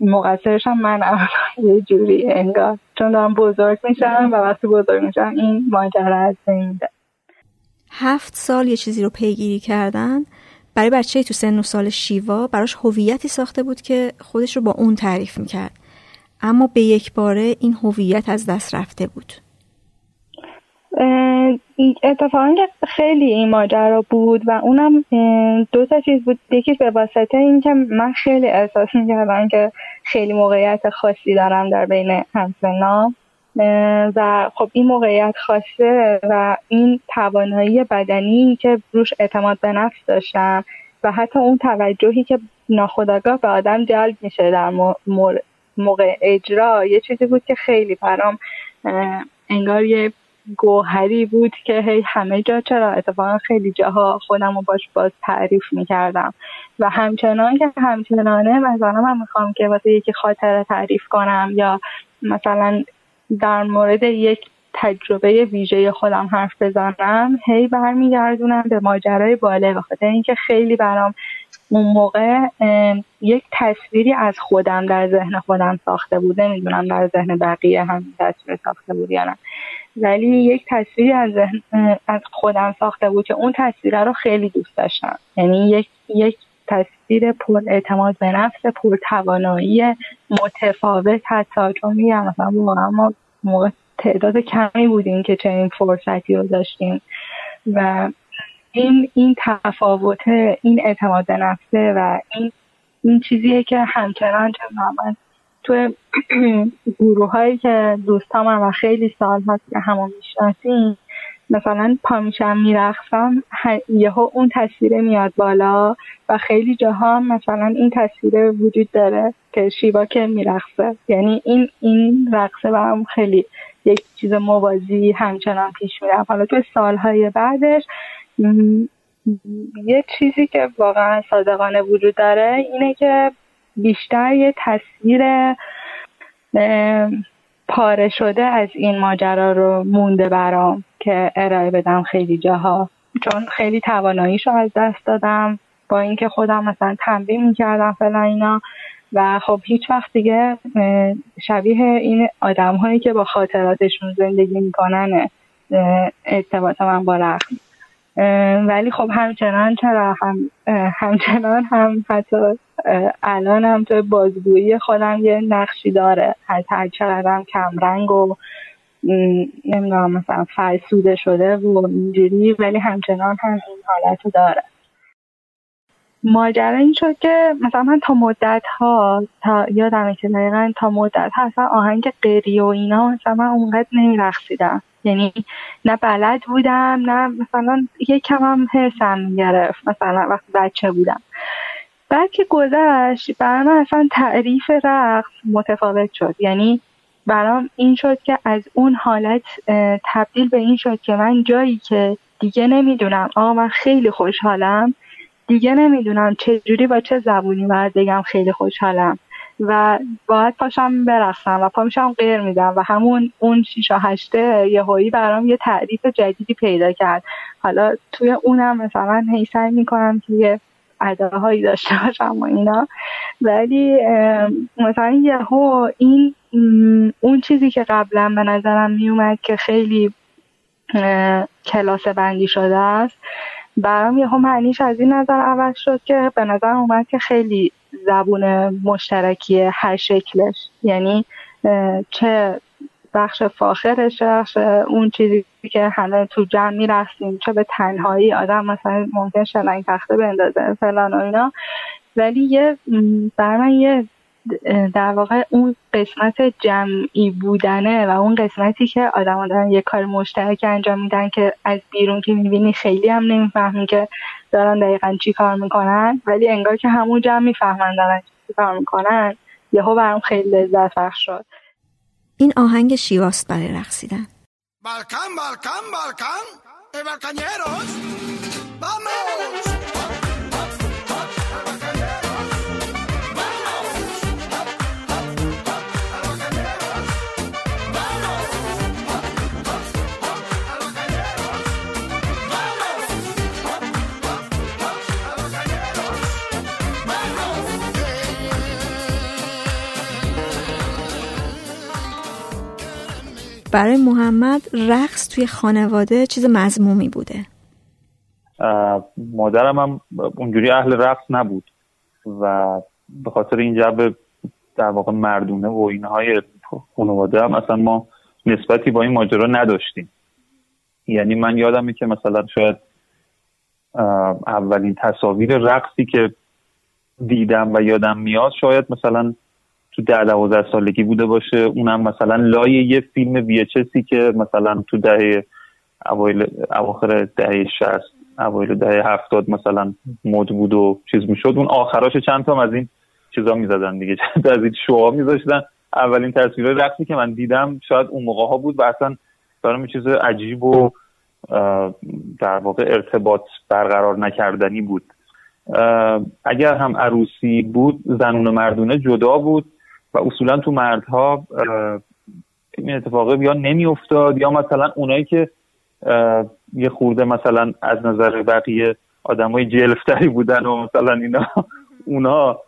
مقصرش هم من یه جوری انگار چون دارم بزرگ میشم و وقتی بزرگ میشم این ماجرا از بین هفت سال یه چیزی رو پیگیری کردن. برای بچه تو سن و سال شیوا براش هویتی ساخته بود که خودش رو با اون تعریف می‌کرد. اما به یک باره این هویت از دست رفته بود. اتفاقا خیلی این ماجرا بود و اونم دو تا چیز بود. یکی به واسطه اینکه من خیلی احساس می‌کردم که خیلی موقعیت خاصی دارم در بین همسنام. و خب این موقعیت خاصه و این توانایی بدنی که روش اعتماد به نفس داشتم و حتی اون توجهی که ناخداگاه به آدم جلب میشه در موقع اجرا یه چیزی بود که خیلی برام انگار یه گوهری بود که هی همه جا چرا اتفاقا خیلی جاها خودم رو باش باز تعریف می‌کردم. و همچنان که همچنانه مثلا من می‌خوام که واسه یکی خاطره تعریف کنم یا مثلا در مورد یک تجربه ویژه خودم حرف بزنم هی برمیگردونم به ماجرای باله بخاطر اینکه خیلی برام اون موقع یک تصویری از خودم در ذهن خودم ساخته بود. نمی‌دونم در ذهن بقیه هم تصویر ساخته بود یا نه. ولی یک تصویری از از خودم ساخته بود که اون تصویر رو خیلی دوست داشتم. یعنی یک یک تصویر پر اعتماد به نفس پر توانایی متفاوت حتی. چون میگم مثلا ما موقع تعداد کمی بودیم که چنین فرصتی رو داشتیم. و این این تفاوت این اعتماد به نفسه و این این چیزیه که همچنان چه من تو گروه هایی که دوستام و خیلی سال هست که همون می‌شناسیم مثلا پا میشم میرقصم یهو اون تصویر میاد بالا و خیلی جاها مثلا این تصویر وجود داره که شیوا که میرقصه. یعنی این این رقصه برام خیلی یک چیز موازی همچنان پیش میرم حالا تو سالهای بعدش یه چیزی که واقعا صادقانه وجود داره اینه که بیشتر یه تصویر پاره شده از این ماجرا رو مونده برام که ارائه بدم خیلی جاها. چون خیلی تواناییشو از دست دادم. با اینکه خودم مثلا تمرین می‌کردم فلان اینا. و خب هیچ وقت دیگه شبیه این آدم هایی که با خاطراتشون زندگی می‌کنن ارتباط من با ولی خب همچنان چرا هم همچنان هم حتی الان هم تو بازگویی خودم یه نقشی داره. حتی چقدرم کمرنگ و نمی‌دونم مثلا فرسوده شده و اینجوری ولی همچنان هم این حالت داره. ماجرا این شد که مثلا من تا مدت ها تا یادمه که دقیقا تا مدت ها اصلا آهنگ قری و اینا مثلا من اونقدر نمیرخصیدم یعنی نه بلد بودم نه مثلا یکم هم حرسم می‌گرفت مثلا وقتی بچه بودم. بعد که گذشت برای من اصلا تعریف رقص متفاوت شد. یعنی برام این شد که از اون حالت تبدیل به این شد که من جایی که دیگه نمی‌دونم آقا من خیلی خوشحالم. دیگه نمی‌دونم چجوری با چه زبونی باید بگم خیلی خوشحالم. و باید پاشم برقصم و پا میشم غیر میدم و همون اون شیشا هشته یه هایی برام یه تعریف جدیدی پیدا کرد. حالا توی اونم مثلا هی سعی می‌کنم که یه اداهایی داشته باشم و اینا. ولی مثلا یهو این اون چیزی که قبلا به نظرم میومد که خیلی کلاس بندی شده است برام یهو معنیش از این نظر عوض شد که به نظر اومد که خیلی زبون مشترکی هر شکلش. یعنی چه بخش فاخرش بخش اون چیزی که همه تو جمع می‌رفتیم چه به تنهایی آدم مثلا ممکن شلنگ تخته بندازه فلان و اینا. ولی یه بر من یه در واقع اون قسمت جمعی بودنه و اون قسمتی که آدم دارن یه کار مشترک انجام میدن که از بیرون که می‌بینی خیلی هم نمی‌فهمی که دارن دقیقا چی کار می‌کنن ولی انگار که همون جمع می‌فهمن دارن چی کار می‌کنن یهو برام خیلی لذت بخش شد. این آهنگ شیواست برای رقصیدن. Balcán, Balcán, Balcán, eh, balcañeros, برای محمد رقص توی خانواده چیز مزمومی بوده. مادرم هم اونجوری اهل رقص نبود و به خاطر این جب در واقع مردونه و اینهای خانواده هم اصلا ما نسبتی با این ماجرا نداشتیم. یعنی من یادمه که مثلا شاید اولین تصاویر رقصی که دیدم و یادم میاد شاید مثلا تو ده دوازده سالگی بوده باشه. اونم مثلا لای یه فیلم ویچسی که مثلا تو دهه اوایل اواخر دهه شست اوایل دهه هفتاد مثلا مد بود و چیز می‌شد. اون آخراش چند تا از این چیزا می‌زدن دیگه. چند از این شوها میذاشتن. اولین تصویر رقصی که من دیدم شاید اون موقع ها بود و اصلا برام چیز عجیب و در واقع ارتباط برقرار نکردنی بود. اگر هم عروسی بود زنون و مردونه جدا بود. و اصولا تو مردها این اتفاقه یا نمیافتاد یا مثلا اونایی که یه خورده مثلا از نظر بقیه آدمای جلفتری بودن و مثلا اینا اونا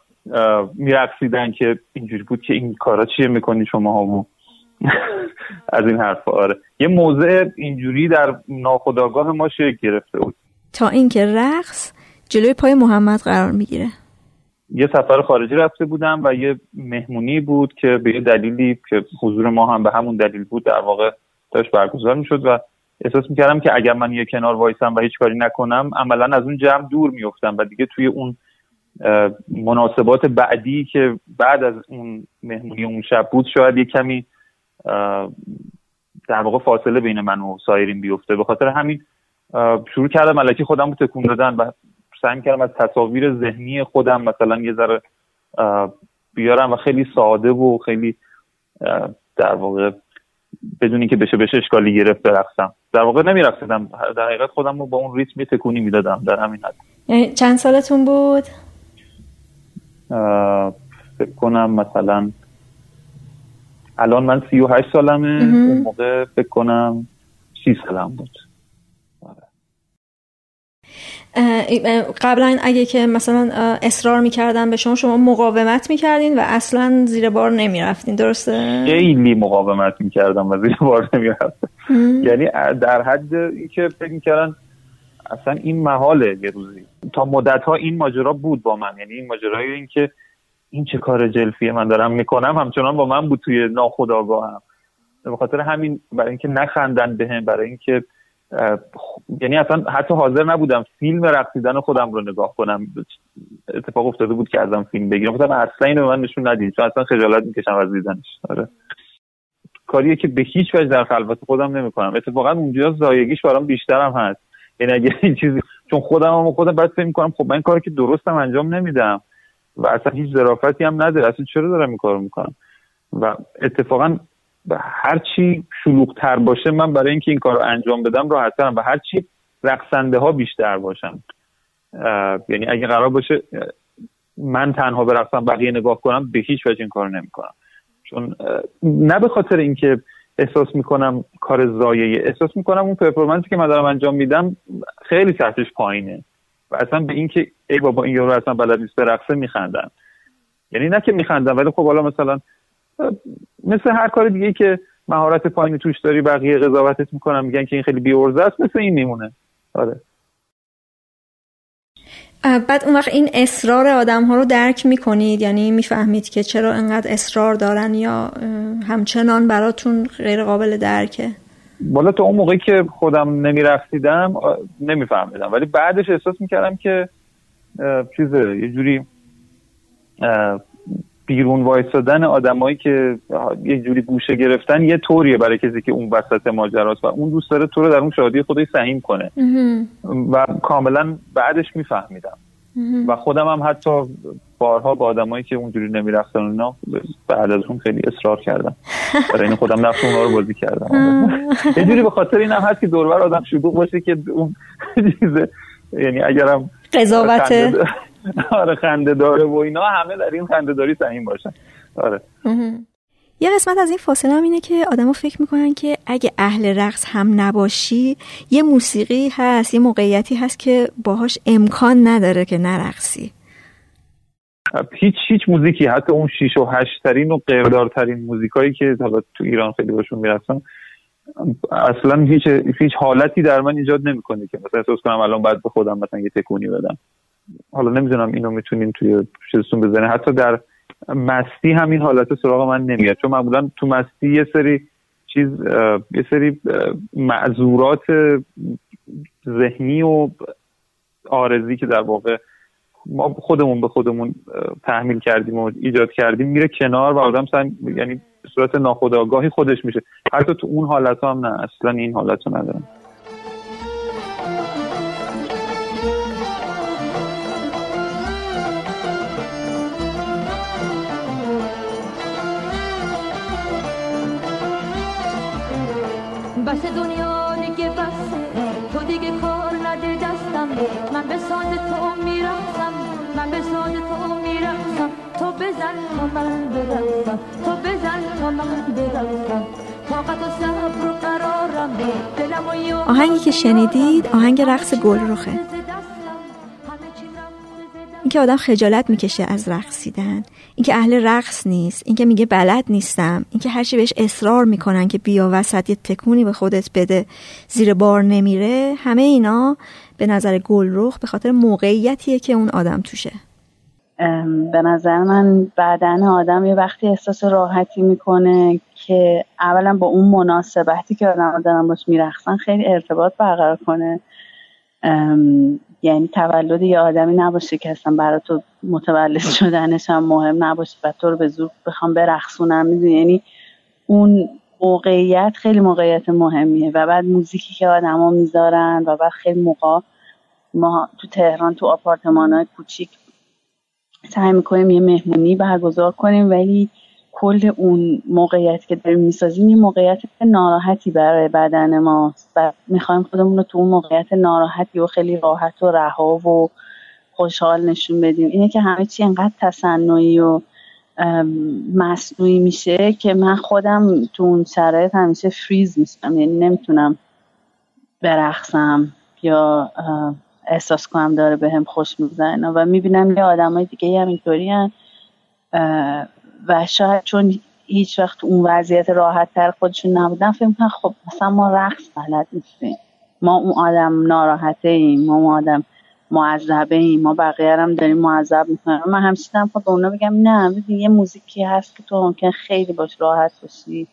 میرقصیدن که اینجوری بود که این کارا چیه می‌کنی شما ها از این حرف آره. یه موضع اینجوری در ناخداگاه ما شکل گرفته بود. تا اینکه رقص جلوی پای محمد قرار می‌گیره. یه سفر خارجی رفته بودم و یه مهمونی بود که به یه دلیلی که حضور ما هم به همون دلیل بود در واقع داشت برگزار می‌شد و احساس می‌کردم که اگر من یه کنار وایسم و هیچ کاری نکنم عملا از اون جمع دور میفتم و دیگه توی اون مناسبات بعدی که بعد از اون مهمونی اون شب بود شاید یه کمی در واقع فاصله بین من و سایرین بیفته. به خاطر همین شروع کردم ملکی خودم رو تکون دادن و سعی کردم از تصاویر ذهنی خودم مثلا یه ذره بیارم و خیلی ساده و خیلی در واقع بدون اینکه بشه بشه اشکالی گرفت برقصم در واقع نمیرقصیدم در حقیقت خودم رو با اون ریتم تکونی می‌دادم در همین حد. یعنی چند سالتون بود؟ فکر کنم مثلا الان من سی و هشت سالمه. اون موقع فکر کنم سی سالم بود. قبلا اگه که مثلا اصرار می‌کردن به شما شما مقاومت می‌کردین و اصلا زیر بار نمی‌رفتین درسته؟ خیلی مقاومت می‌کردم و زیر بار نمی‌رفتم. یعنی در حد اینکه فکر می‌کردن اصلا این محاله یه روزی. تا مدت ها این ماجرا بود با من. یعنی این ماجرای اینکه این چه کار جلفیه من دارم می‌کنم همچنان با من بود توی ناخودآگاهم. به خاطر همین برای اینکه نخندن بهم برای اینکه یعنی اصلا حتی حاضر نبودم فیلم رقصیدن خودم رو نگاه کنم. اتفاق افتاده بود که ازم فیلم بگیرم. مثلا اصلا اینو من نشون ندید. چون اصلا خجالت می‌کشم از دیدنش. آره. کاریه که به هیچ وجه در خلوت خودم نمی‌کنم. اتفاقا اونجا زایگیش برام بیشترم هست. یعنی اگه این چیزی چون خودم هم خودم بعد فکر می‌کنم خب من کاری که درستم انجام نمیدم و اصلا هیچ ظرافتی هم نداره. اصلا چرا دارم این کارو می‌کنم؟ و اتفاقا هر چی شلوغتر باشه من برای اینکه این کار رو انجام بدم راحتترم و هر چی رقصنده ها بیشتر باشن یعنی اگه قرار باشه من تنها برقصم بقیه نگاه کنم به هیچ وجه این کار نمی‌کنم. چون نه به خاطر اینکه احساس می‌کنم کار زایه احساس می‌کنم اون پرفورمنسی که من دارم انجام میدم خیلی سطحش پایینه. و اصلا به اینکه ای بابا این یارو اصلا بلد نیست برقصه میخندن یعنی نه که میخندن ولی خب حالا مثلا مثل هر کار دیگه که مهارت پایینی توش داری بقیه قضاوتت می‌کنن میگن که این خیلی بیورزه است مثل این میمونه. آره. بعد اون وقت این اصرار آدم ها رو درک می‌کنید؟ یعنی می‌فهمید که چرا انقدر اصرار دارن یا همچنان براتون غیر قابل درکه؟ بالا تا اون موقعی که خودم نمیرفتیدم نمیفهمیدم. ولی بعدش احساس می‌کردم که چیزه یه جوری بیرون وایستادن آدمایی که یه جوری گوشه گرفتن یه طوریه برای کسی که اون وسط ماجراست و اون دوست داره تو رو در اون شادی خودش سهیم کنه. و کاملا بعدش میفهمیدم. و خودم هم حتی بارها با آدمایی که اونجوری نمی‌رفتن اینا بعد از اون خیلی اصرار کردم. برای این خودم نفس اونها رو بازی کردم. یه جوری به خاطر این هم هست که دوربر آدم شلوغ باشه که اون چیزه. یعنی اگرم قضاوت. آره خنده داره و اینا. همه در این خنده داری سهیم باشن. آره. یه قسمت از این فاصله هم اینه که آدما فکر می‌کنن که اگه اهل رقص هم نباشی یه موسیقی هست یه موقعیتی هست که باهاش امکان نداره که نرقصی. هیچ هیچ موزیکی. حتی اون شیش و هشت ترین و قیردارترین موزیکایی که حالا تو ایران خیلی باشون می‌رسن اصلا هیچ هیچ حالتی در من ایجاد نمی‌کنه که مثلا احساس کنم الان باید به خودم مثلا یه تکونی بدم. حالا نمی‌دونم اینو می‌تونین توی چیزتون بزنین. حتی در مستی همین حالت سراغ من نمیاد. چون معمولا تو مستی یه سری چیز یه سری معذورات ذهنی و آرزی که در واقع ما خودمون به خودمون تحمیل کردیم و ایجاد کردیم میره کنار و آدم سن یعنی صورت ناخودآگاهی خودش میشه. حتی تو اون حالت هم نه. اصلا این حالت رو ندارم. آهنگی که شنیدید آهنگ رقص گل روخه اینکه آدم خجالت می‌کشه از رقصیدن اینکه اهل رقص نیست اینکه میگه بلد نیستم. اینکه هرچی بهش اصرار می‌کنن که بیا وسط یه تکونی به خودت بده زیر بار نمیره همه اینا به نظر گلرخ به خاطر موقعیتیه که اون آدم توشه. به نظر من بدن آدم یه وقتی احساس راحتی می‌کنه که اولا با اون مناسبتی که آدم دارن باش میرخصن خیلی ارتباط برقرار کنه. یعنی تولد یه آدمی نباشه که اصلا برای تو متولد شدنش هم مهم نباشه و تو رو به زور بخوام برخصونم می‌دونی؟ یعنی اون موقعیت خیلی موقعیت مهمیه و بعد موزیکی که آدما می‌ذارن و بعد خیلی موقع ما تو تهران تو آپارتمان های کوچیک سعی می‌کنیم یه مهمونی برگزار کنیم ولی کل اون موقعیت که داریم می‌سازیم یه موقعیت ناراحتی برای بدن ماست. و می‌خوایم خودمون رو تو اون موقعیت ناراحتی و خیلی راحت و رها و خوشحال نشون بدیم. اینه که همه چی انقدر تصنعی و مصنوعی میشه که من خودم تو اون شرایط همیشه فریز میشم. یعنی نمی‌تونم برقصم یا احساس کنم داره به هم خوش می‌زنه و می‌بینم یه آدمای دیگه هم اینطوری و شاید چون هیچ وقت اون وضعیت راحت تر خودشون نبودن فکر می‌کنن خب مثلا ما رقص بلد نیستیم. ما اون آدم ناراحته ایم ما اون آدم معذبه ایم ما بقیه هم داریم معذب می‌کنیم. من همیشه هم به اونا بگم نه یه موزیکی هست که تو ممکن خیلی باش راحت باشی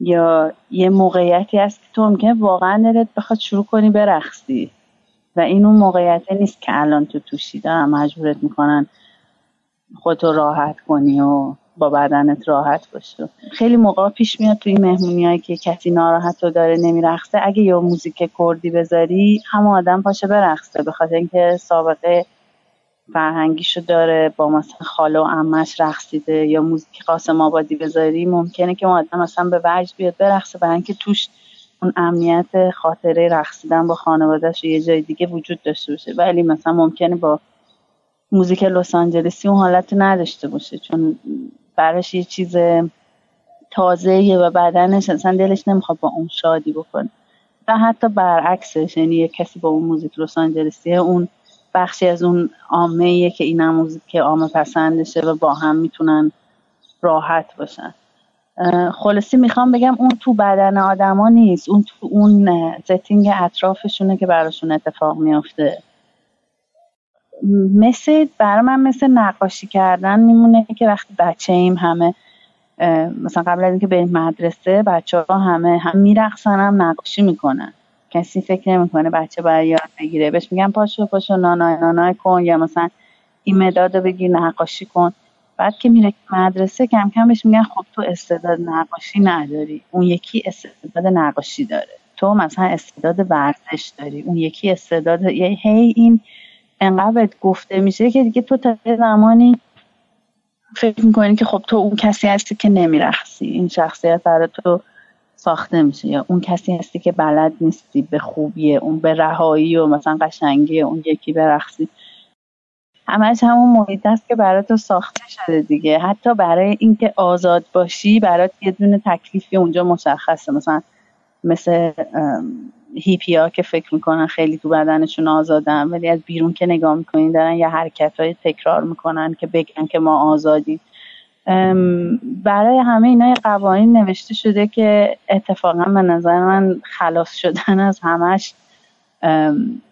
یا یه موقعیتی هست که تو ممکن واقعا دلت بخواد شروع کنی برقصی. و این اون موقعیت نیست که الان تو توشی دارن مجبورت می‌کنن خودتو راحت کنی و با بدنت راحت باشه. خیلی موقع پیش میاد توی مهمونی هایی که کسی ناراحت و داره نمیرخصه اگه یه موزیک کردی بذاری همه آدم پاشه برخصه به خاطر اینکه سابقه فرهنگیشو داره با مثلا خاله و امش رقصیده یا موزیک قاسم آبادی بذاری ممکنه که آدم مثلا به وجد بیاد برقصه برای اینکه توش اون امنیت خاطره رقصیدن با خانوادهش یه جای دیگه وجود داشته باشه. ولی مثلا ممکنه با موزیک لس آنجلسی اون حالت نداشته باشه چون براش یه چیز تازه و بدنش اصلا دلش نمی‌خواد با اون شادی بکنه. و حتی برعکسش یعنی یه کسی با اون موزیک لس آنجلسی اون بخشی از اون عامه که این موزیک که عامه پسندشه و با هم می‌تونن راحت باشن. خلاصه می‌خوام بگم اون تو بدن آدما نیست. اون تو اون setting اطرافشونه که براشون اتفاق میافته. مثل برای من مثل نقاشی کردن میمونه که وقتی بچه ایم همه مثلا قبل از اینکه بریم مدرسه بچه ها همه هم میرقصن هم نقاشی می‌کنن. کسی فکر نمی‌کنه بچه باید یاد بگیره. بهش میگن پاشو پاشو نانای نانای کن یا مثلا این مداد رو بگیر نقاشی کن. بعد که میره مدرسه کم کم بهش میگن خب تو استعداد نقاشی نداری. اون یکی استعداد نقاشی داره. تو مثلا استعداد ورزش داری. اون یکی استعداد هی این انقدر گفته میشه که دیگه تو تا زمانی فکر می‌کنی که خب تو اون کسی هستی که نمیرخصی. این شخصیت برای تو ساخته میشه یا اون کسی هستی که بلد نیستی به خوبیه اون به رهایی و مثلا قشنگی اون یکی برخصی. همش همون محیط است که برای تو ساخته شده دیگه. حتی برای اینکه آزاد باشی برات یه دونه تکلیفی اونجا مشخصه. مثلا مثل هیپی ها که فکر می‌کنن خیلی تو بدنشون آزادن ولی از بیرون که نگاه می‌کنین دارن یه حرکت های تکرار می‌کنن که بگن که ما آزادیم. برای همه اینا قوانین نوشته شده که اتفاقا به نظر من خلاص شدن از همش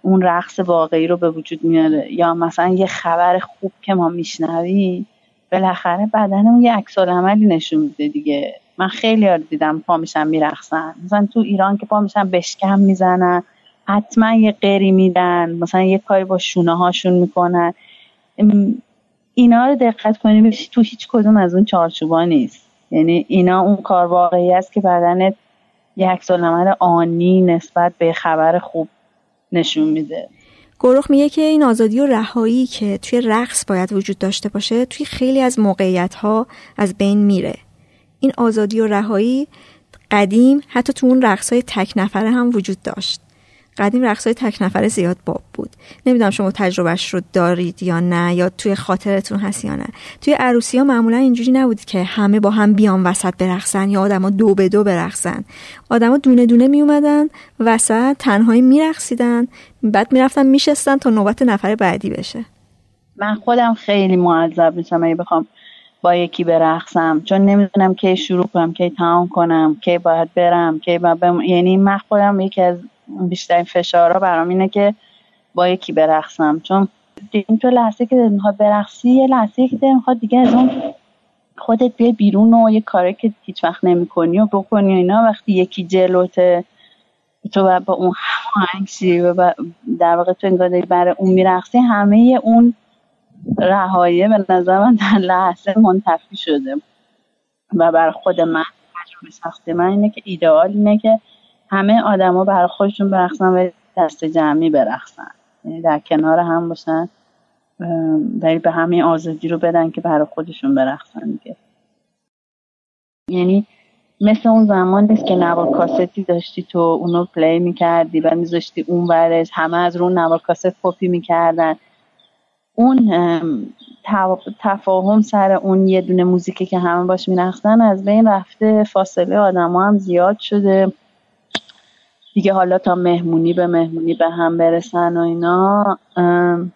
اون رقص واقعی رو به وجود میاره. یا مثلا یه خبر خوب که ما میشنویم بالاخره بدنمون یه عکس عملی نشون میده دیگه. من خیلی یاد دیدم پا میشن میرقصن. مثلا تو ایران که پا میشن بشکم می‌زنن. حتما یه قری میدن. مثلا یه کاری با شونه هاشون می‌کنن. اینا رو دقت کنیم. تو هیچ کدوم از اون چارچوبا نیست. یعنی اینا اون کار واقعی است که بدنت یه عکس آنی نسبت به خبر خوب نشون میده. گروخ میگه که این آزادی و رهایی که توی رقص باید وجود داشته باشه توی خیلی از موقعیت ها از بین میره. این آزادی و رهایی قدیم حتی تو اون رقص های تک نفره هم وجود داشت. قدیم رقص های تک نفره زیاد باب بود. نمی‌دونم شما تجربهش رو دارید یا نه یا توی خاطرتون هست یا نه. توی عروسی ها معمولا اینجوری نبود که همه با هم بیان وسط برقصن یا آدما دو به دو برقصن. آدما دونه دونه می اومدن وسط تنهایی میرقصیدن بعد می‌رفتن میشستن تا نوبت نفر بعدی بشه. من خودم خیلی معذب میشم اگه بخوام با یکی برقصم. چون نمی‌دونم کی شروع کنم کی تمام کنم کی باید برم کی باید بم... یعنی من خودم یکی از بیشترین فشارها برام اینه که با یکی برقصم. چون این تو لحظه که می‌خواد برقصی یه لحظه که می‌خواد دیگه از اون خودت بیای بیرون و یه کاری که هیچ وقت نمی‌کنی و بکنی و اینا. وقتی یکی جلوته تو باید با اون هماهنگ و در واقع تو انگار برای اون میرقصی همه اون رهاییه به نظر من در لحظه منتفی شده. و بر خود من به شخصی من اینه که ایدئال اینه که همه آدما برای خودشون برقصن و دست جمعی برقصن. یعنی در کنار هم باشن ولی به همه آزادی رو بدن که برای خودشون برقصن دیگه. یعنی مثل اون زمان نیست که نوار کاستی داشتی تو اونو پلی می‌کردی و میذاشتی اون ورش همه از رو نوار کاست کپی می‌کردن. اون تفاهم سر اون یه دونه موزیکی که همه باش میرخصن از بین رفته فاصله آدم هم زیاد شده. دیگه حالا تا مهمونی به مهمونی به هم برسن و اینا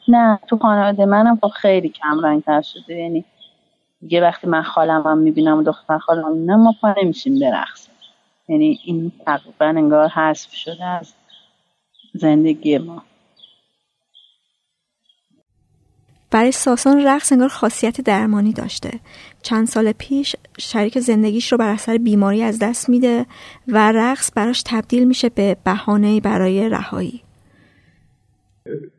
نه تو خانواده منم خب خیلی کم رنگ تر شده. یعنی دیگه وقتی من خالم هم می‌بینم و دختر خالم می‌بینم ما پا نمیشیم برقصیم یعنی این تقریبا انگار حذف شده از زندگی ما. برای ساسان رقص انگار خاصیت درمانی داشته. چند سال پیش شریک زندگیش رو بر اثر بیماری از دست میده و رقص براش تبدیل میشه به بهانه برای رهایی.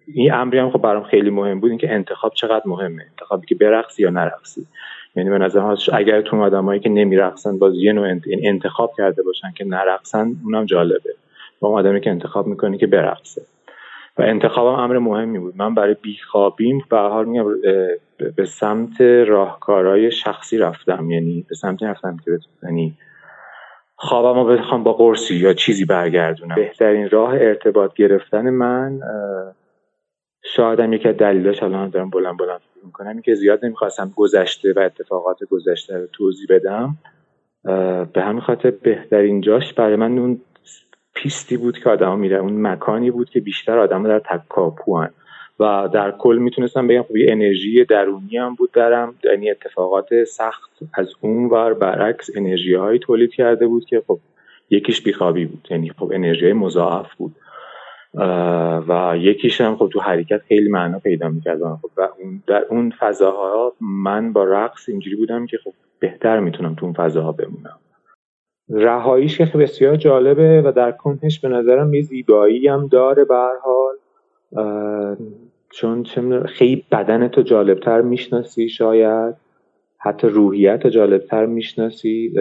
این امری هم خب برام خیلی مهم بود اینکه انتخاب چقدر مهمه. انتخابی که برقصی یا نرقصی. یعنی به نظر اگر تو آدمایی که نمیرقصن باز یه نوع انتخاب کرده باشن که نرقصن اونم جالبه. با آدمی که انتخاب می‌کنی که برقصه. و انتخابم امر مهمی بود. من برای بیخوابیم به حال میگم به سمت راهکارهای شخصی رفتم. یعنی به سمت رفتم که یعنی خوابم رو بخوام با قرصی یا چیزی برگردونم. بهترین راه ارتباط گرفتن من شایدم یکی از دلیلاش الان دارم بلند بلند می‌کنم که زیاد نمی‌خواستم گذشته و اتفاقات گذشته رو توضیح بدم. به همین خاطر بهترین جاش برای من اون پیستی بود که آدم میره اون مکانی بود که بیشتر آدم در تکاپوان و در کل می‌تونستم بگم خب یه انرژی درونی هم بود درم یعنی اتفاقات سخت از اون ور برعکس انرژی هایی تولید کرده بود که خب یکیش بیخوابی بود. یعنی خب انرژی مضاعف بود. و یکیش هم خب تو حرکت خیلی معنا پیدا می‌کرد خب و اون در اون فضاها من با رقص اینجوری بودم که خب بهتر می‌تونم تو اون فضاها بمونم. رهاییش که بسیار جالبه و در کنهش به نظرم یه زیبایی هم داره به حال. چون خیلی بدن تو جالبتر می‌شناسی شاید. حتی روحیت جالبتر می‌شناسی.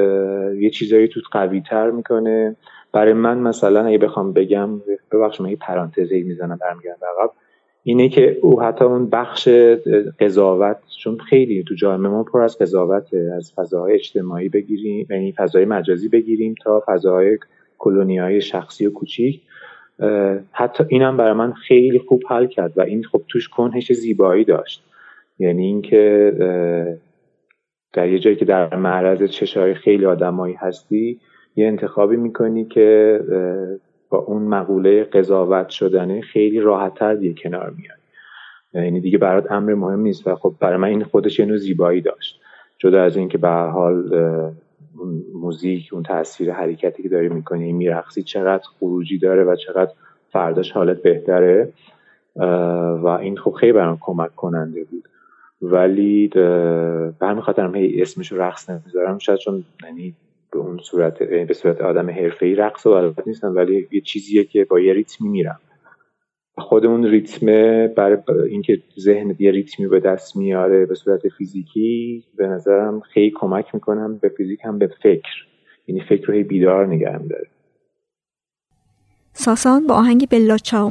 یه چیزایی تو قوی تر می‌کنه. برای من مثلا اگه بخوام بگم ببخش من یه پرانتزی می‌زنم برمیگردم. عقب اینه که او حتی اون بخش قضاوت چون خیلی تو جامعه ما پر از قضاوت از فضاهای اجتماعی بگیریم یعنی فضای مجازی بگیریم تا فضاهای کلونی های شخصی و کوچیک. حتی اینم برای من خیلی خوب حل کرد و این خب توش کنهش زیبایی داشت. یعنی اینکه در یه جایی که در معرض چشای خیلی آدمایی هستی یه انتخابی می‌کنی که با اون مقوله قضاوت شدنه خیلی راحتتر دیگه کنار میاد. یعنی دیگه برات امر مهم نیست و خب برای من این خودش یه نوع زیبایی داشت. جدا از اینکه به حال اون موزیک اون تاثیر حرکتی که داری می‌کنی میرقصی چقدر خروجی داره و چقدر فرداش حالت بهتره. و این خب خیلی برام کمک کننده بود. ولی به همین خاطرم هی اسمش رو رقص نمی‌ذارم. شاید چون یعنی به اون صورت یعنی به صورت آدم حرفه‌ای رقص و بلد نیستم ولی یه چیزیه که با یه ریتمی میرم خود اون ریتمه برای اینکه ذهن یه ریتمی به دست میاره به صورت فیزیکی به نظرم خیلی کمک می‌کنم به فیزیک هم به فکر. یعنی فکر رو بیدار نگهم داره ساسان با آهنگ بلا چاو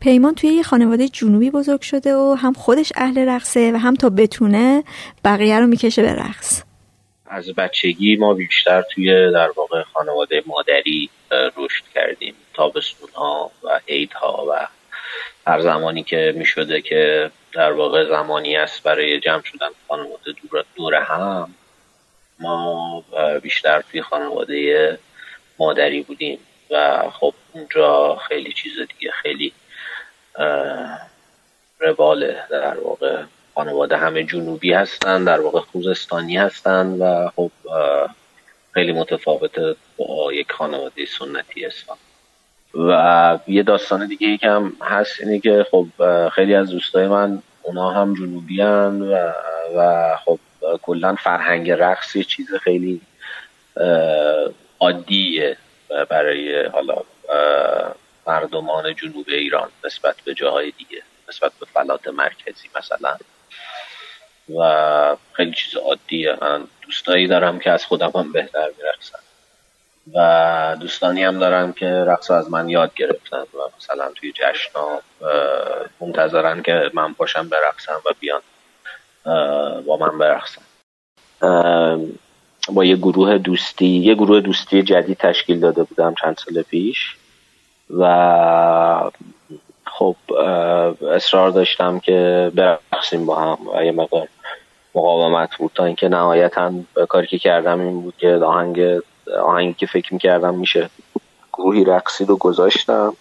پیمان توی یه خانواده جنوبی بزرگ شده و هم خودش اهل رقصه و هم تا بتونه بقیه رو می‌کشه به رقص. از بچگی ما بیشتر توی در واقع خانواده مادری رشد کردیم. تابستون ها و عید ها و هر زمانی که می شده که در واقع زمانی است برای جمع شدن خانواده دور, دور هم ما بیشتر توی خانواده مادری بودیم. و خب اونجا خیلی چیز دیگه خیلی رواله در واقع خانواده همه جنوبی هستن در واقع خوزستانی هستن و خب خیلی متفاوته با یک خانواده سنتی اسلام. و یه داستان دیگه ای که هم هست اینه که خب خیلی از دوستای من اونا هم جنوبی و, و خب کلا فرهنگ رقص یه چیز خیلی عادیه برای حالا مردمان جنوب ایران نسبت به جاهای دیگه نسبت به فلات مرکزی مثلا. و خیلی چیز عادیه. من دوستایی دارم که از خودم هم بهتر میرقصن و دوستانی هم دارم که رقص از من یاد گرفتن و مثلا توی جشنا منتظرن که من باشم برقصم و بیان با من برقصم با یه گروه دوستی یه گروه دوستی جدید تشکیل داده بودم چند سال پیش. و خب اصرار داشتم که برقصیم با هم. و یه مقدار مقاومت بود تا اینکه نهایتا کاری که کردم این بود که آهنگ آهنگی که فکر می‌کردم میشه گروهی رقصی رو گذاشتم.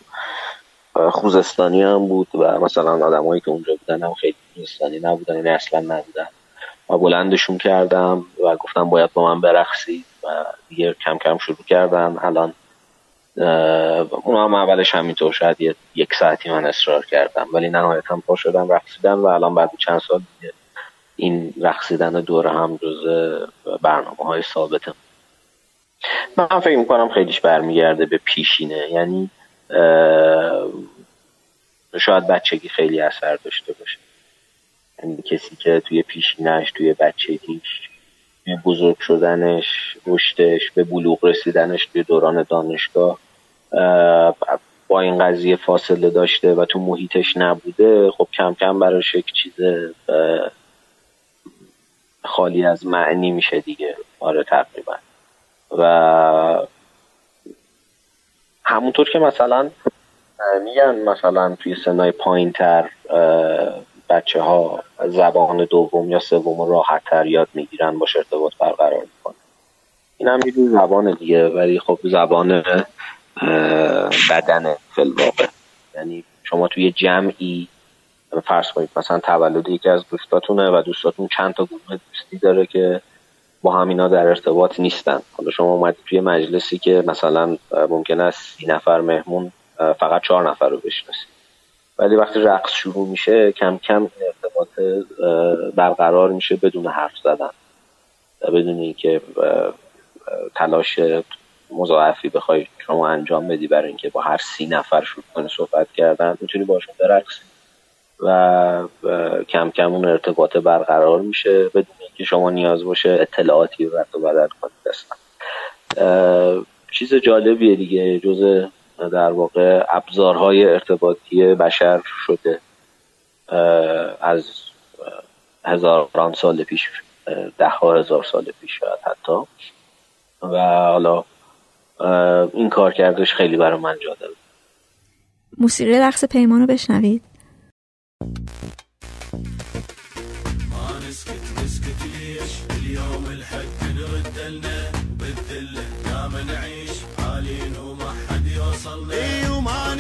خوزستانی هم بود و مثلا آدمایی که اونجا بودن هم خیلی خوزستانی نبودن این یعنی اصلا نبودن. و بلندشون کردم و گفتم باید با من برقصید. و دیگه کم کم شروع کردم. الان اونا هم اولش همینطور شاید یک ساعتی من اصرار کردم ولی نهایتا پا شدم رقصیدم و الان بعد چند سال دیگه این رقصیدن دوره هم جز برنامه های من فکر می‌کنم خیلیش برمیگرده به پیشینه یعنی شاید بچگی خیلی اثر داشته باشه. یعنی کسی که توی پیشینش توی بچگیش بزرگ شدنش رشدش به بلوغ رسیدنش توی دوران دانشگاه با این قضیه فاصله داشته و تو محیطش نبوده خب کم کم براش یک چیز خالی از معنی میشه دیگه. آره تقریبا. و همونطور که مثلا میگن مثلا توی سنای پایین تر بچه ها زبان دوم یا سوم راحت تر یاد می‌گیرن باش ارتباط برقرار می‌کنن. این هم یه زبان دیگه ولی خب زبان بدن فلواقع. یعنی شما توی جمعی فرض کنید مثلا تولد یکی از دوستاتونه و دوستاتون چند تا گروه دوستی داره که با همینا در ارتباط نیستن. حالا شما اومدید توی مجلسی که مثلا ممکن است سی نفر مهمون فقط چهار نفر رو بشناسید. ولی وقتی رقص شروع میشه کم کم ارتباط برقرار میشه بدون حرف زدن بدون اینکه تلاش مضاعفی بخوای شما انجام بدی برای اینکه با هر سی نفر شروع کنی صحبت کردن می‌تونی باشون برقصی و کم کم اون ارتباط برقرار میشه بدون اینکه شما نیاز باشه اطلاعاتی رو رد و بدل کنید چیز جالبیه دیگه جز در واقع ابزارهای ارتباطی بشر شده از هزاران سال پیش ده ها هزار سال پیش شاید حتی. و حالا این کار کردش خیلی برای من جالب موسیقی رقص پیمان رو بشنوید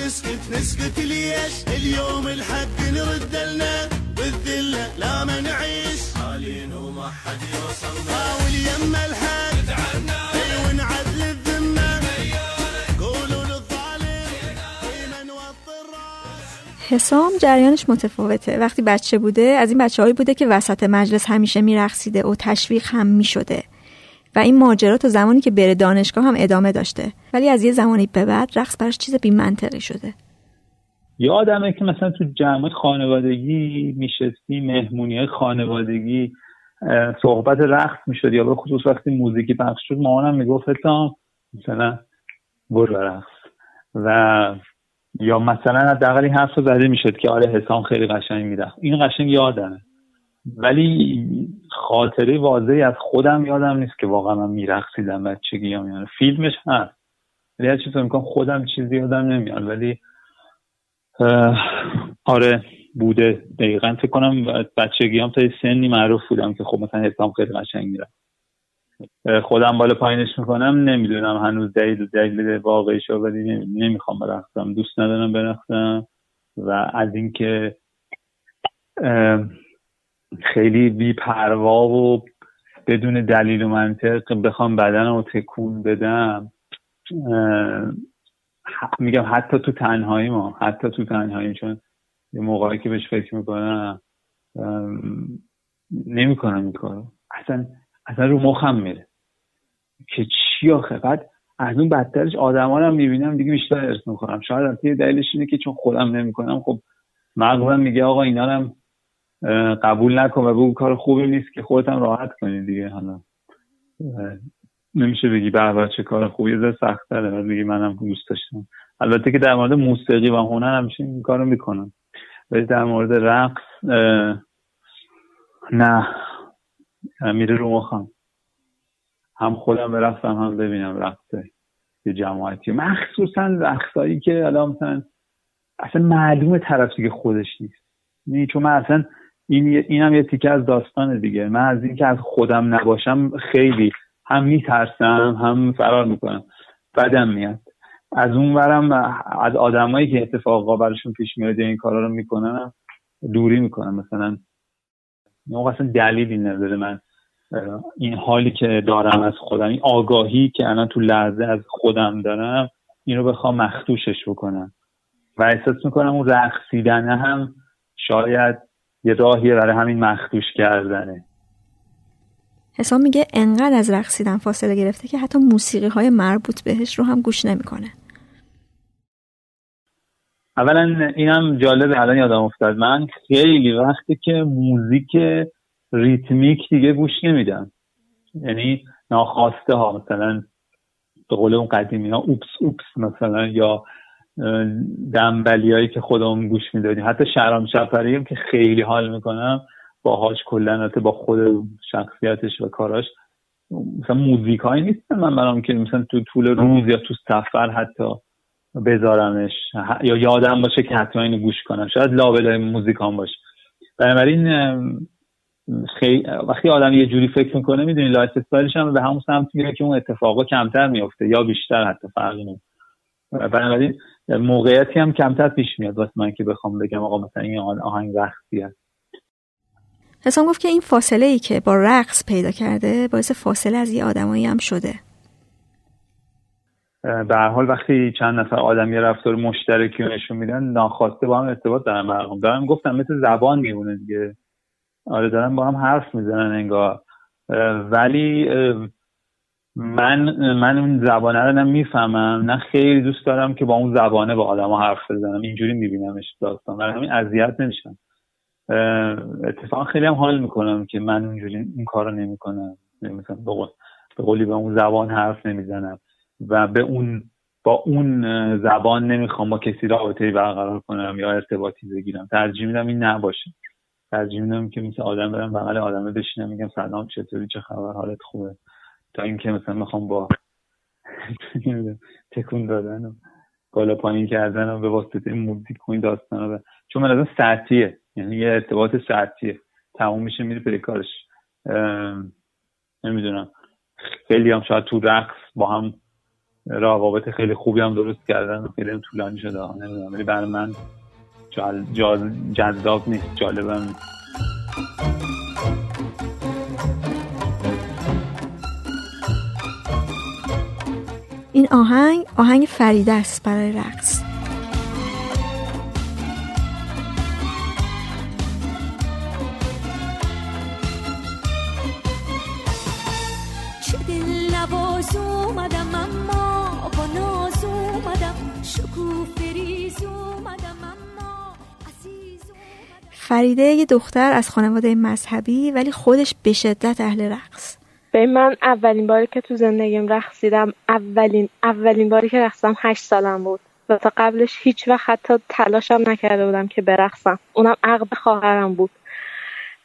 نسكت نسكت ليش؟ اليوم الحق نرد لنا بالذلة لا ما نعيش. حالين وما حد يوصلنا حاول يما الحق. ونعدل الذمة قولوا للظالم من حسام جریانش متفاوته. وقتی بچه بوده از این بچه هایی بوده که وسط مجلس همیشه میرقصیده و تشویق هم می‌شده. و این ماجرا تا زمانی که بره دانشگاه هم ادامه داشته. ولی از یه زمانی به بعد رقص براش چیز بی منطقی شده آدمه که مثلا تو جمع خانوادگی میشستی مهمونی های خانوادگی صحبت رقص می‌شد. یا به خصوص وقتی موزیکی پخش شد مامانم می‌گفت حسام مثلا برو رقص. و یا مثلا حداقل این حرف زده می‌شد که آره حسام خیلی قشنگ میده این قشنگ یادمه ولی خاطره واضحی از خودم یادم نیست که واقعا من میرقصیدم بچگی یا میاد فیلمش هست. ولی هر چیز می‌کنم خودم چیزی یادم نمیاد. ولی آره بوده. دقیقا فکر کنم بچگی هم تا سنی معروف بودم که خب مثلا حسام خیلی قشنگ میرم خودم بالا پایینش می‌کنم نمی‌دونم. هنوز دلیل دلیل واقعی شو ولی نمی‌خوام برقصم. دوست ندارم برقصم. و از اینکه خیلی بی پروا و بدون دلیل و منطق بخوام بدن رو تکون بدم. میگم حتی تو تنهایی ما حتی تو تنهایی چون یه موقعی که بهش فکر می‌کنم نمی‌کنم این کارو. اصلا اصلا رو مخم میره. که چی آخه؟ بعد از اون بدترش آدما رو می‌بینم دیگه بیشتر ارث می‌کنم. شاید یه دلیلش اینه که چون خودم نمی‌کنم خب مغزم میگه آقا اینا رو قبول نکن و بگو کار خوبی نیست که خودت هم راحت کنی دیگه حالا. نمیشه بگی به چه کار خوبی زه سخت تره و بگی منم دوست داشتم. البته که در مورد موسیقی و هنر همیشه این کارو می‌کنم. ولی در مورد رقص نه. میره رو مخم هم خودم برفتم هم ببینم رقص یه جماعتی. مخصوصا رقصایی که الان مثلا اصلا معلومه طرف دیگه خودش نیست. یعنی چون من اصلا این اینم یه تیکه از داستان دیگه. من از اینکه از خودم نباشم خیلی هم میترسم هم فرار می‌کنم. بدم میاد. از اون برم از آدمایی که اتفاقا براشون پیش میاد این کارا رو می‌کنن دوری می‌کنم. مثلا موقع اصلا دلیلی نداره من این حالی که دارم از خودم این آگاهی که الان تو لحظه از خودم دارم این رو بخوام مختوشش بکنم. و احساس می‌کنم اون رقصیدن هم شاید یه راهیه برای همین مخدوش کردنه. حسام میگه انقدر از رقصیدن فاصله گرفته که حتی موسیقی های مربوط بهش رو هم گوش نمی‌کنه. اولا اینم جالبه الان یادم افتاد. من خیلی وقتی که موزیک ریتمیک دیگه گوش نمیدم. یعنی ناخواسته ها مثلا به قول اون قدیمی ها اوپس اوپس مثلا یا دنبلی هایی که خودمون گوش می‌دادیم. حتی شرام شفری هم که خیلی حال می‌کنم باهاش کلا با خود شخصیتش و کاراش. مثلا موزیک هایی نیست من برام که مثلا تو طول روز یا تو سفر حتی بذارمش. یا یادم باشه که حتما اینو گوش کنم. شاید لابلای موزیکان باشه. بنابراین خیلی وقتی آدم یه جوری فکر می‌کنه می‌دونی lifestyle ش هم به همون سمت میره که اون اتفاقا کمتر میفته یا بیشتر حتی فرقی نمی‌کنه. بنابراین موقعیتی هم کمتر پیش میاد واسه من که بخوام بگم آقا مثلا این آهنگ رقصی هست. حسام گفت که این فاصله ای که با رقص پیدا کرده باعث فاصله از یه آدمایی هم شده. به هر حال وقتی چند نفر آدم یه رفتار مشترکی نشون میدن ناخواسته با هم ارتباط دارن برقرار دارم گفتم مثل زبان میمونه دیگه. آره دارن با هم حرف می‌زنن انگار. ولی من من اون زبانه رو نمی‌فهمم نه خیلی دوست دارم که با اون زبانه با آدم حرف بزنم. اینجوری میبینمش داستان. برای همین اذیت نمیشم. اتفاقا خیلی هم حال می‌کنم که من اونجوری این کار رو نمی‌کنم. مثلا به قولی به اون زبان حرف نمی‌زنم. و به اون با اون زبان نمی‌خوام با کسی رابطه برقرار کنم یا ارتباطی بگیرم. ترجیح میدم این نباشه. ترجیح میدم که مثل آدم برم بغل آدم بشینم میگم سلام چطوری چه خبر حالت خوبه. تا اینکه مثلا می‌خوام با تکون دادن و بالا پایین کردن و به واسطه موزیک و این داستانا ب... چون من ساعتیه یعنی یه ارتباط ساعتیه تموم میشه میره پلی کارش. نمی‌دونم. خیلی هم شاید تو رقص با هم روابط خیلی خوبی هم درست کردن و خیلی طولانی شده. نمی‌دونم. ولی برای من جذاب نیست. جالبم نیست. این آهنگ آهنگ فریده است برای رقص. چه دل نواز اومدم اما با ناز اومدم. شکوه فریز اومدم اما عزیز فریده یه دختر از خانواده مذهبی ولی خودش به شدت اهل رقص. به من اولین باری که تو زندگیم رقصیدم اولین اولین باری که رقصم هشت سالم بود و تا قبلش هیچ وقت حتی تلاشم نکرده بودم که برقصم. اونم عقد خواهرم بود.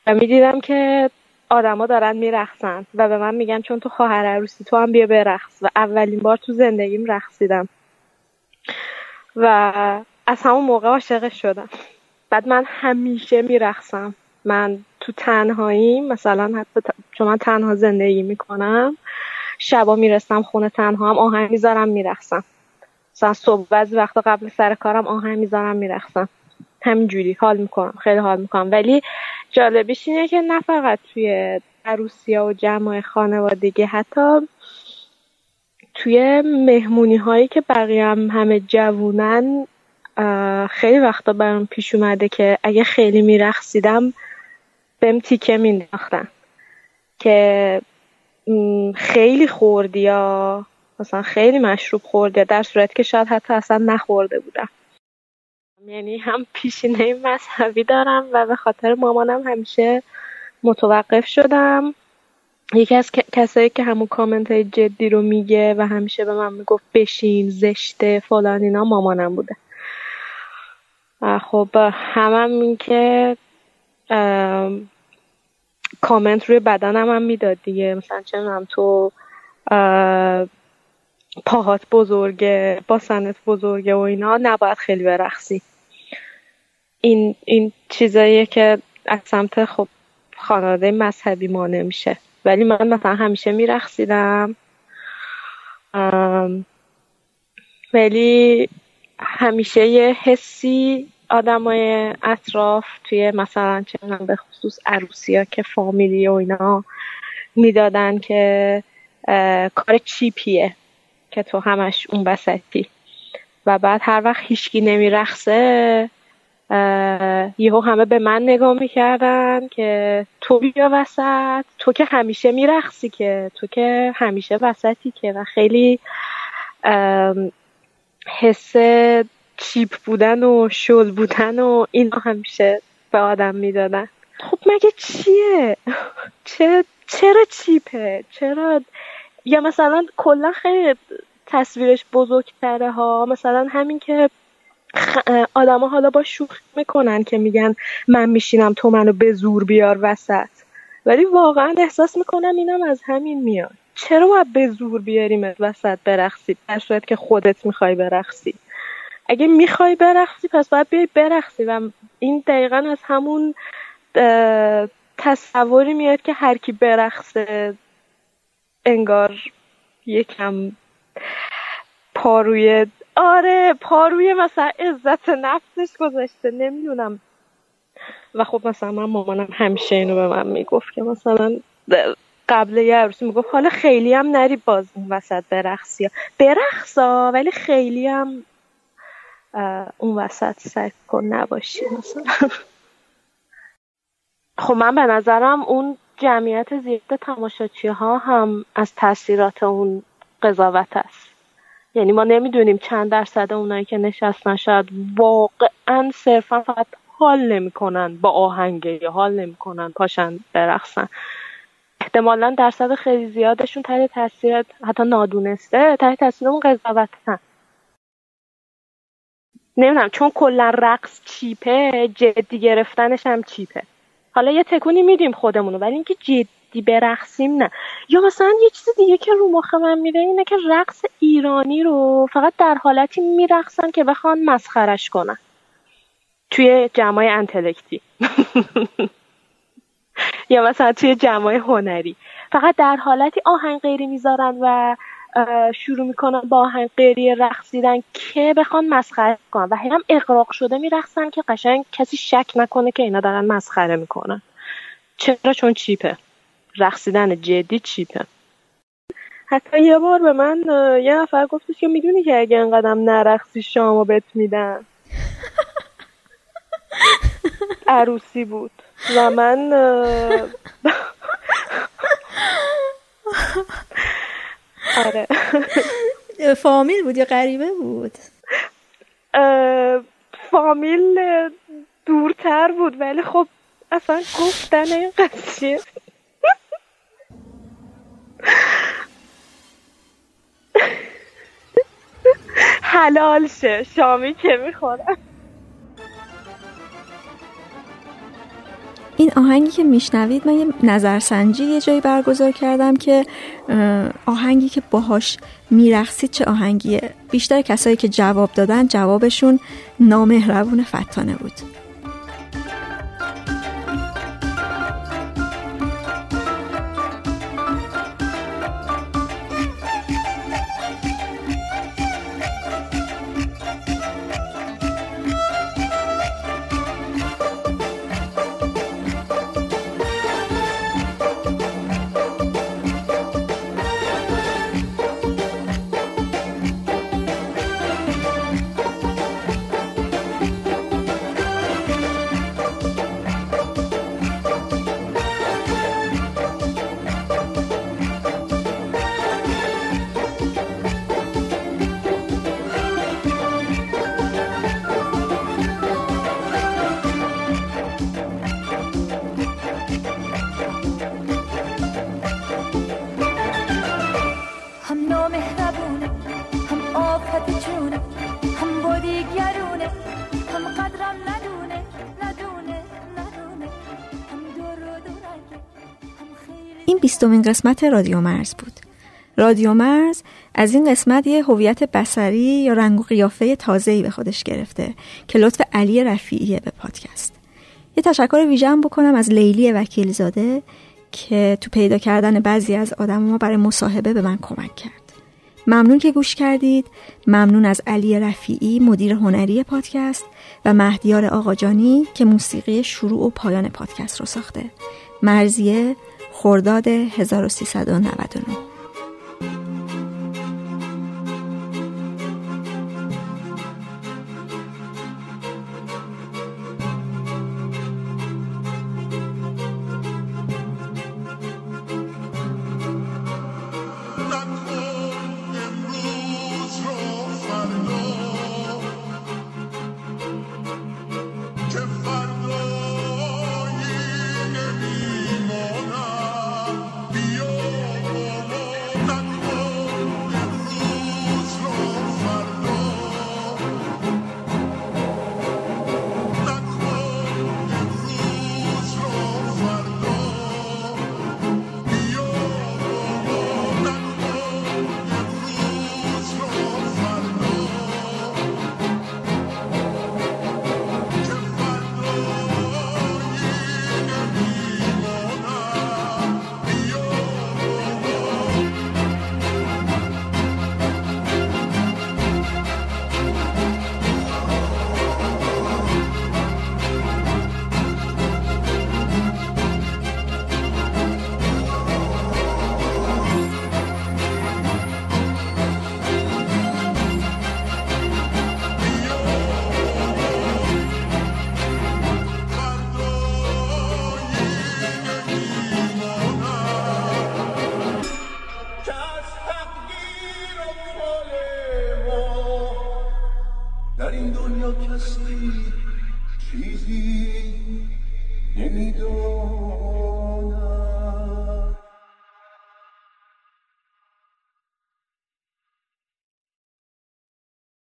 و می‌دیدم که آدما دارن میرقصن و به من میگن چون تو خواهر عروسی تو هم بیا برقص. و اولین بار تو زندگیم رقصیدم. و از همون موقع عاشقش شدم. بعد من همیشه میرقصم. من تو تنهایی مثلا حتی چون من تنها زندگی می‌کنم شبا می‌رسم خونه تنها هم آهنگ می‌ذارم میرقصم. مثلا صبح بعضی وقتا قبل سر کارم آهنگ می‌ذارم میرقصم. همینجوری حال می‌کنم خیلی حال می‌کنم. ولی جالبیش اینه که نه فقط توی عروسی و جمع خانوادگی حتی توی مهمونی هایی که بقیه هم همه جوونن خیلی وقتا برام پیش اومده که اگه خیلی میرخصیدم بهم تیکه مینداختن. که خیلی خوردی یا؟ مثلا خیلی مشروب خوردی در صورتی که شاید حتی اصلا نخورده بودم. یعنی هم پیشینه مذهبی دارم و به خاطر مامانم همیشه متوقف شدم. یکی از کسایی که همون کامنت های جدی رو میگه و همیشه به من می‌گفت بشین زشته فلان اینا مامانم بوده. خب همم این که کامنت روی بدنم هم می‌داد دیگه. مثلا چه تو پاهات بزرگه با سنت بزرگه و اینا نباید خیلی برخصی این این چیزاییه که از سمت خب خانواده مذهبی ما نمیشه ولی من مثلا همیشه میرخصیدم ولی همیشه یه حسی آدمای اطراف توی مثلا چه به خصوص عروسی ها که فامیلی و اینا می‌دادن که کار چیپیه که تو همش اون وسطی. و بعد هر وقت هیچکی نمیرخصه یهو همه به من نگاه می‌کردن که تو بیا وسط تو که همیشه میرخصی که تو که همیشه وسطی که. و خیلی حس چیپ بودن و شل بودن و اینا همیشه به آدم می‌دادن. خب مگه چیه؟ چرا چرا چیپه؟ چرا یا مثلا کلا خیلی تصویرش بزرگتره ها. مثلا همین که آدما حالا با شوخی می‌کنن که میگن من میشینم تو منو به زور بیار وسط. ولی واقعا احساس می‌کنم اینم از همین میاد. چرا باید به زور بیاریم وسط برقصی؟ در صورت که خودت می‌خوای برقصی. اگه می‌خوای برقصی پس باید بیای برقصی. و این دقیقا از همون تصوری میاد که هر کی برقصه انگار یکم پاروی آره پاروی مثلا عزت نفسش گذاشته. نمی‌دونم. و خب مثلا من مامانم همیشه اینو به من می‌گفت که مثلا قبل یه عروسی می‌گفت حالا خیلی هم نری باز اون وسط برقصی برقصا ولی خیلی هم اون وسط سعی کن نباشی مثلا. خب من به نظرم اون جمعیت زیاد تماشاچی ها هم از تاثیرات اون قضاوت است. یعنی ما نمی‌دونیم چند درصد اونایی که نشستن شاید واقعا صرفا فقط حال نمی‌کنن با آهنگه یا حال نمی‌کنن پاشن برقصن. احتمالا درصد خیلی زیادشون تحت تاثیر حتی نادونسته تحت تاثیر اون قضاوتن. نمی‌دونم چون کلا رقص چیپه جدی گرفتنش هم چیپه. حالا یه تکونی میدیم خودمونو ولی اینکه جدی برقصیم نه. یا مثلا یه چیز دیگه که رو مخ من میره اینه که رقص ایرانی رو فقط در حالتی میرقصن که بخوان مسخرش کنن. توی جمعای انتلکتی. یا مثلا توی جمعای هنری. فقط در حالتی آهنگ غیری می‌ذارن و شروع می‌کنن با آهنگ غیری رقصیدن که بخوان مسخره کنن و هم اقراق شده میرقصن که قشنگ کسی شک نکنه که اینا دارن مسخره می‌کنن. چرا؟ چون چیپه. رقصیدن جدی چیپه. حتی یه بار به من یه نفر گفتش که می‌دونی که اگه انقدرم نرقصی شامو بهت میدن؟ عروسی بود. و من آره. فامیل بود یا غریبه بود؟ فامیل دورتر بود ولی خب اصلا گفتن این قضیه. حلال شه شامی که می‌خورم این آهنگی که میشنوید من یه نظرسنجی یه جایی برگزار کردم که آهنگی که باهاش میرخصید چه آهنگیه؟ بیشتر کسایی که جواب دادن جوابشون نامهربون فتانه بود. بیستمین قسمت رادیو مرز بود. رادیو مرز از این قسمت یه هویت بصری یا رنگ و قیافه تازه‌ای به خودش گرفته که لطف علی رفیعیه به پادکست. یه تشکر ویژه هم بکنم از لیلی وکیلزاده که تو پیدا کردن بعضی از آدم ما برای مصاحبه به من کمک کرد. ممنون که گوش کردید. ممنون از علی رفیعی مدیر هنری پادکست و مهدیار آقاجانی که موسیقی شروع و پایان پادکست رو ساخته. مرزیه خرداد 1399